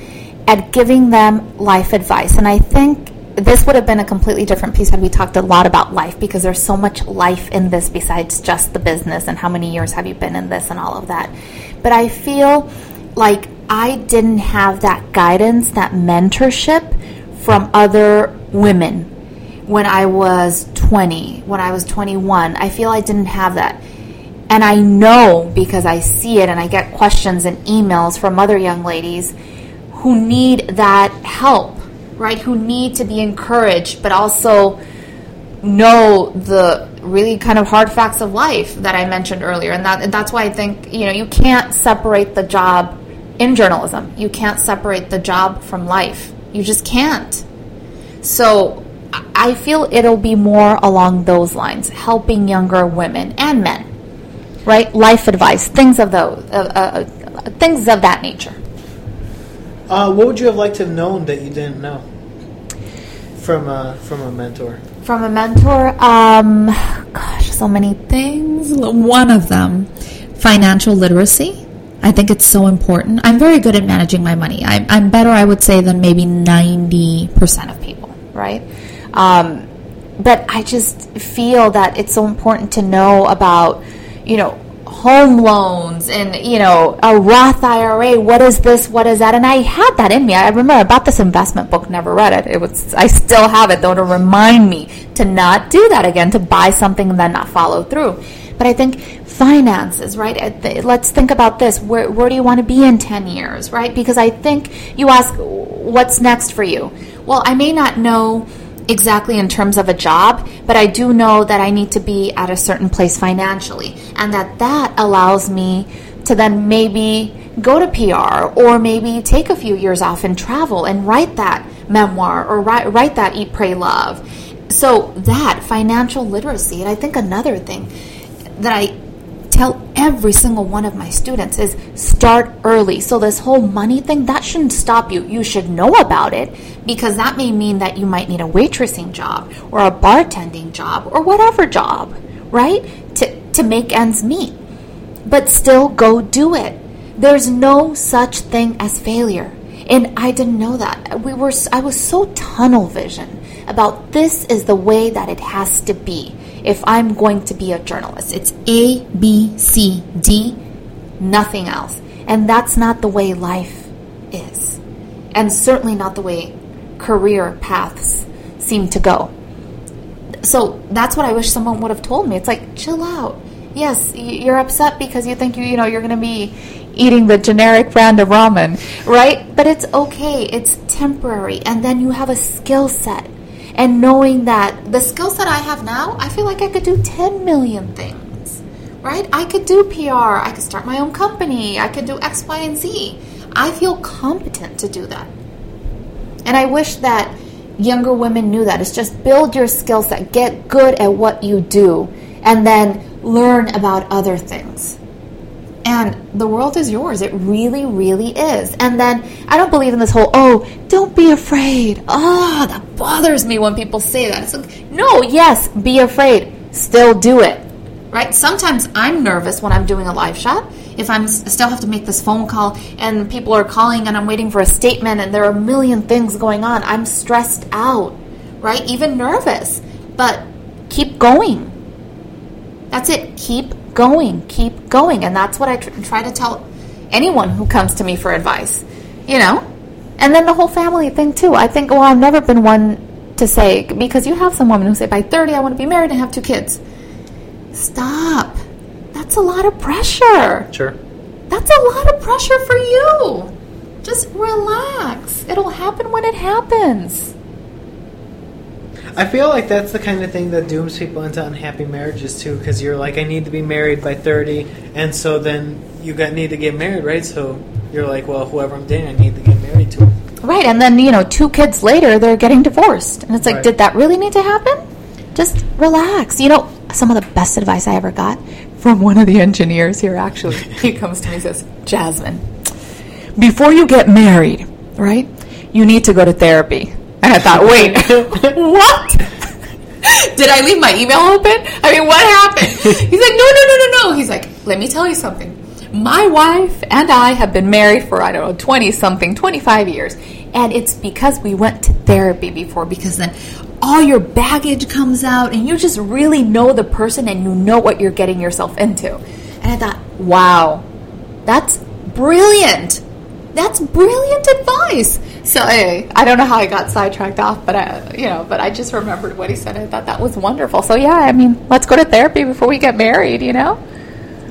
at giving them life advice. And I think this would have been a completely different piece had we talked a lot about life because there's so much life in this besides just the business and how many years have you been in this and all of that. But I feel like I didn't have that guidance, that mentorship from other women when I was 20, when I was 21. I feel I didn't have that. And I know because I see it and I get questions and emails from other young ladies who need that help right, who need to be encouraged, but also know the really kind of hard facts of life that I mentioned earlier. And, that, and that's why I think, you know, you can't separate the job in journalism. You can't separate the job from life. You just can't. So I feel it'll be more along those lines, helping younger women and men, right? Life advice, things of those, uh, uh, uh, things of that nature. Uh, what would you have liked to have known that you didn't know from a from a mentor? From a mentor, um, gosh, so many things. One of them, financial literacy. I think it's so important. I'm very good at managing my money. I'm, I'm better, I would say, than maybe ninety percent of people. Right. Um, but I just feel that it's so important to know about, you know, home loans and you know a Roth IRA. What is this? What is that? And I had that in me. I remember I bought this investment book, never read it. It was I still have it though to remind me to not do that again, to buy something and then not follow through. But I think finances, right? Let's think about this. Where, where do you want to be in 10 years, right? Because I think you ask, what's next for you? Well, I may not know exactly in terms of a job, but I do know that I need to be at a certain place financially, and that that allows me to then maybe go to PR or maybe take a few years off and travel and write that memoir or write, write that Eat, Pray, Love. So that financial literacy, and I think another thing that I tell every single one of my students is start early. So this whole money thing, that shouldn't stop you. You should know about it because that may mean that you might need a waitressing job or a bartending job or whatever job, right? To to make ends meet. But still go do it. There's no such thing as failure. And I didn't know that. We were I was so tunnel vision about this is the way that it has to be if I'm going to be a journalist. It's A, B, C, D, nothing else. And that's not the way life is. And certainly not the way career paths seem to go. So that's what I wish someone would have told me. It's like, chill out. Yes, you're upset because you think you, you know, you're going to be eating the generic brand of ramen, right? But it's okay. It's temporary. And then you have a skill set and knowing that the skill set I have now, I feel like I could do 10 million things, right? I could do PR, I could start my own company, I could do X, Y, and Z. I feel competent to do that. And I wish that younger women knew that. It's just build your skill set, get good at what you do, and then learn about other things and the world is yours. It really, really is. And then I don't believe in this whole, oh, don't be afraid. Oh, that bothers me when people say that. It's like, no, yes, be afraid. Still do it. Right? Sometimes I'm nervous when I'm doing a live shot. If I'm still have to make this phone call and people are calling and I'm waiting for a statement and there are a million things going on, I'm stressed out, right? Even nervous. But keep going. That's it. Keep going, keep going. And that's what I tr- try to tell anyone who comes to me for advice, you know? And then the whole family thing, too. I think, well, I've never been one to say, because you have some women who say, by 30, I want to be married and have two kids. Stop. That's a lot of pressure. Sure. That's a lot of pressure for you. Just relax. It'll happen when it happens. I feel like that's the kind of thing that dooms people into unhappy marriages too, because you're like, I need to be married by thirty, and so then you got need to get married, right? So you're like, well, whoever I'm dating, I need to get married to. Right, and then, you know, two kids later, they're getting divorced. And it's like, Right. did that really need to happen? Just relax. You know, some of the best advice I ever got from one of the engineers here, actually. he comes to me and says, Jazmin, before you get married, right, you need to go to therapy. And I thought, wait, what? Did I leave my email open? I mean, what happened? He's like, no, no, no, no, no. He's like, let me tell you something. My wife and I have been married for, I don't know, 20 something, 25 years. And it's because we went to therapy before, because then all your baggage comes out and you just really know the person and you know what you're getting yourself into. And I thought, wow, that's brilliant. That's brilliant advice. So anyway, I don't know how I got sidetracked off, but I, you know, but I just remembered what he said. I thought that was wonderful. So yeah, I mean, let's go to therapy before we get married. You know?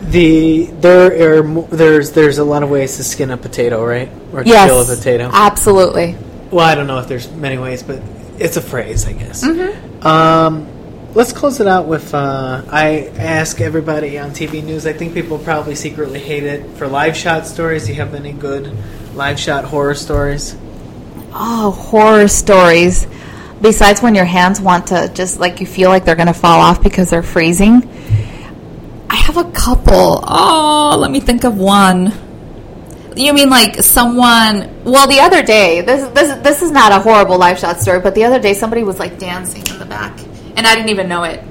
The there are there's there's a lot of ways to skin a potato, right? Or to kill a potato. absolutely. Well, I don't know if there's many ways, but it's a phrase, I guess. Mm-hmm. Um, let's close it out with uh, I ask everybody on TV news. I think people probably secretly hate it for live shot stories. Do you have any good live shot horror stories? Oh, horror stories. Besides when your hands want to just like you feel like they're going to fall off because they're freezing. I have a couple. Oh, let me think of one. You mean like someone? Well, the other day, this this this is not a horrible live shot story, but the other day somebody was like dancing in the back, and I didn't even know it.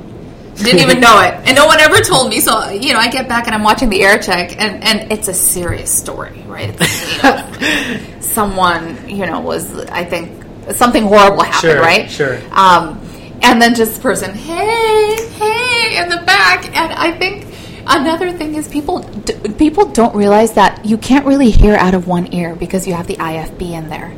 Didn't even know it, and no one ever told me. So you know, I get back and I'm watching the air check, and and it's a serious story, right? It's, you know, someone you know was I think something horrible happened, Sure, right? sure. Um, and then just the person, hey, hey, in the back, and I think another thing is people d- people don't realize that you can't really hear out of one ear because you have the IFB in there,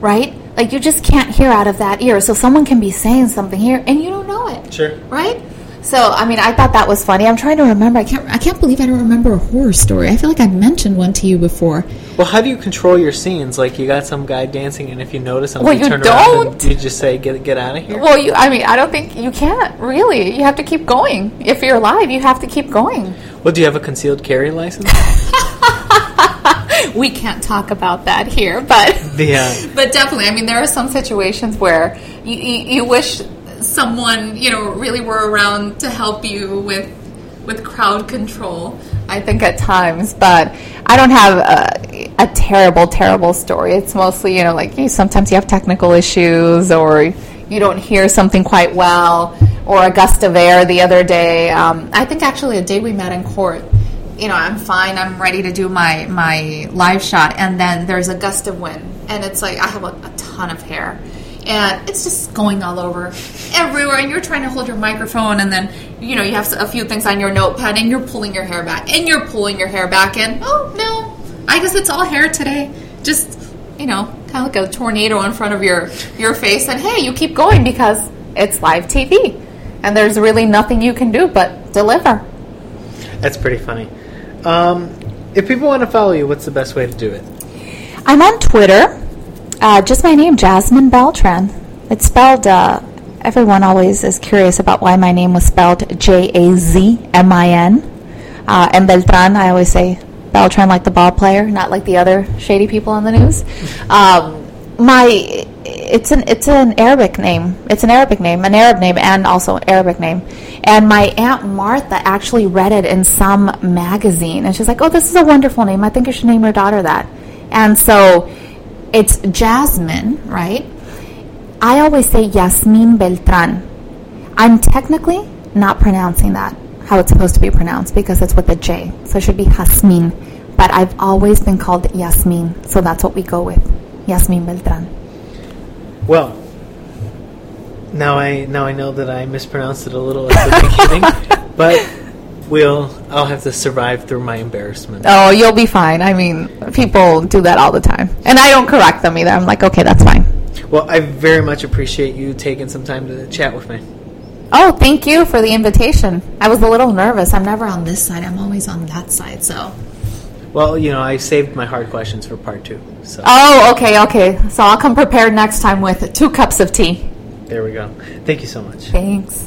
right? Like you just can't hear out of that ear. So someone can be saying something here and you don't know it, Sure. right? So I mean, I thought that was funny. I'm trying to remember. I can't. I can't believe I don't remember a horror story. I feel like I've mentioned one to you before. Well, how do you control your scenes? Like you got some guy dancing, and if you notice something, Well, you you turn around and don't. you just say, "Get get out of here." Well, you. I mean, I don't think you can't really. You have to keep going. If you're alive, you have to keep going. Well, do you have a concealed carry license? We can't talk about that here, but uh, but definitely. I mean, there are some situations where you, you, you wish someone you know really were around to help you with with crowd control. I think at times, but I don't have a, a terrible, terrible story. It's mostly you know like hey, sometimes you have technical issues or you don't hear something quite well or a gust of air the other day. Um, I think actually a day we met in court you know, I'm fine. I'm ready to do my my live shot, and then there's a gust of wind, and it's like I have a, a ton of hair, and it's just going all over everywhere. And you're trying to hold your microphone, and then you know you have a few things on your notepad, and you're pulling your hair back, and you're pulling your hair back, and oh no, I guess it's all hair today. Just you know, kind of like a tornado in front of your your face, and hey, you keep going because it's live TV, and there's really nothing you can do but deliver. that's pretty funny. Um, if people want to follow you, what's the best way to do it? I'm on Twitter. Uh, just my name, Jazmin Beltran. It's spelled. Uh, everyone always is curious about why my name was spelled J A Z M I N. Uh, and Beltran, I always say Beltran like the ball player, not like the other shady people on the news. Um, my it's an it's an Arabic name. It's an Arabic name, an Arab name, and also an Arabic name. And my aunt Martha actually read it in some magazine, and she's like, "Oh, this is a wonderful name. I think you should name your daughter that." And so it's Jazmin, right? I always say Yasmin Beltran. I'm technically not pronouncing that how it's supposed to be pronounced because it's with a J. So it should be Hasmin. But I've always been called Yasmin, so that's what we go with. Yasmin Beltran. Well, now I now I know that I mispronounced it a little at the beginning, but we'll I'll have to survive through my embarrassment. Oh, you'll be fine. I mean, people do that all the time. And I don't correct them either. I'm like, okay, that's fine. Well, I very much appreciate you taking some time to chat with me. Oh, thank you for the invitation. I was a little nervous. I'm never on this side. I'm always on that side. So. Well, you know, I saved my hard questions for part two. So. Oh, okay, okay. So I'll come prepared next time with two cups of tea. There we go. Thank you so much. Thanks.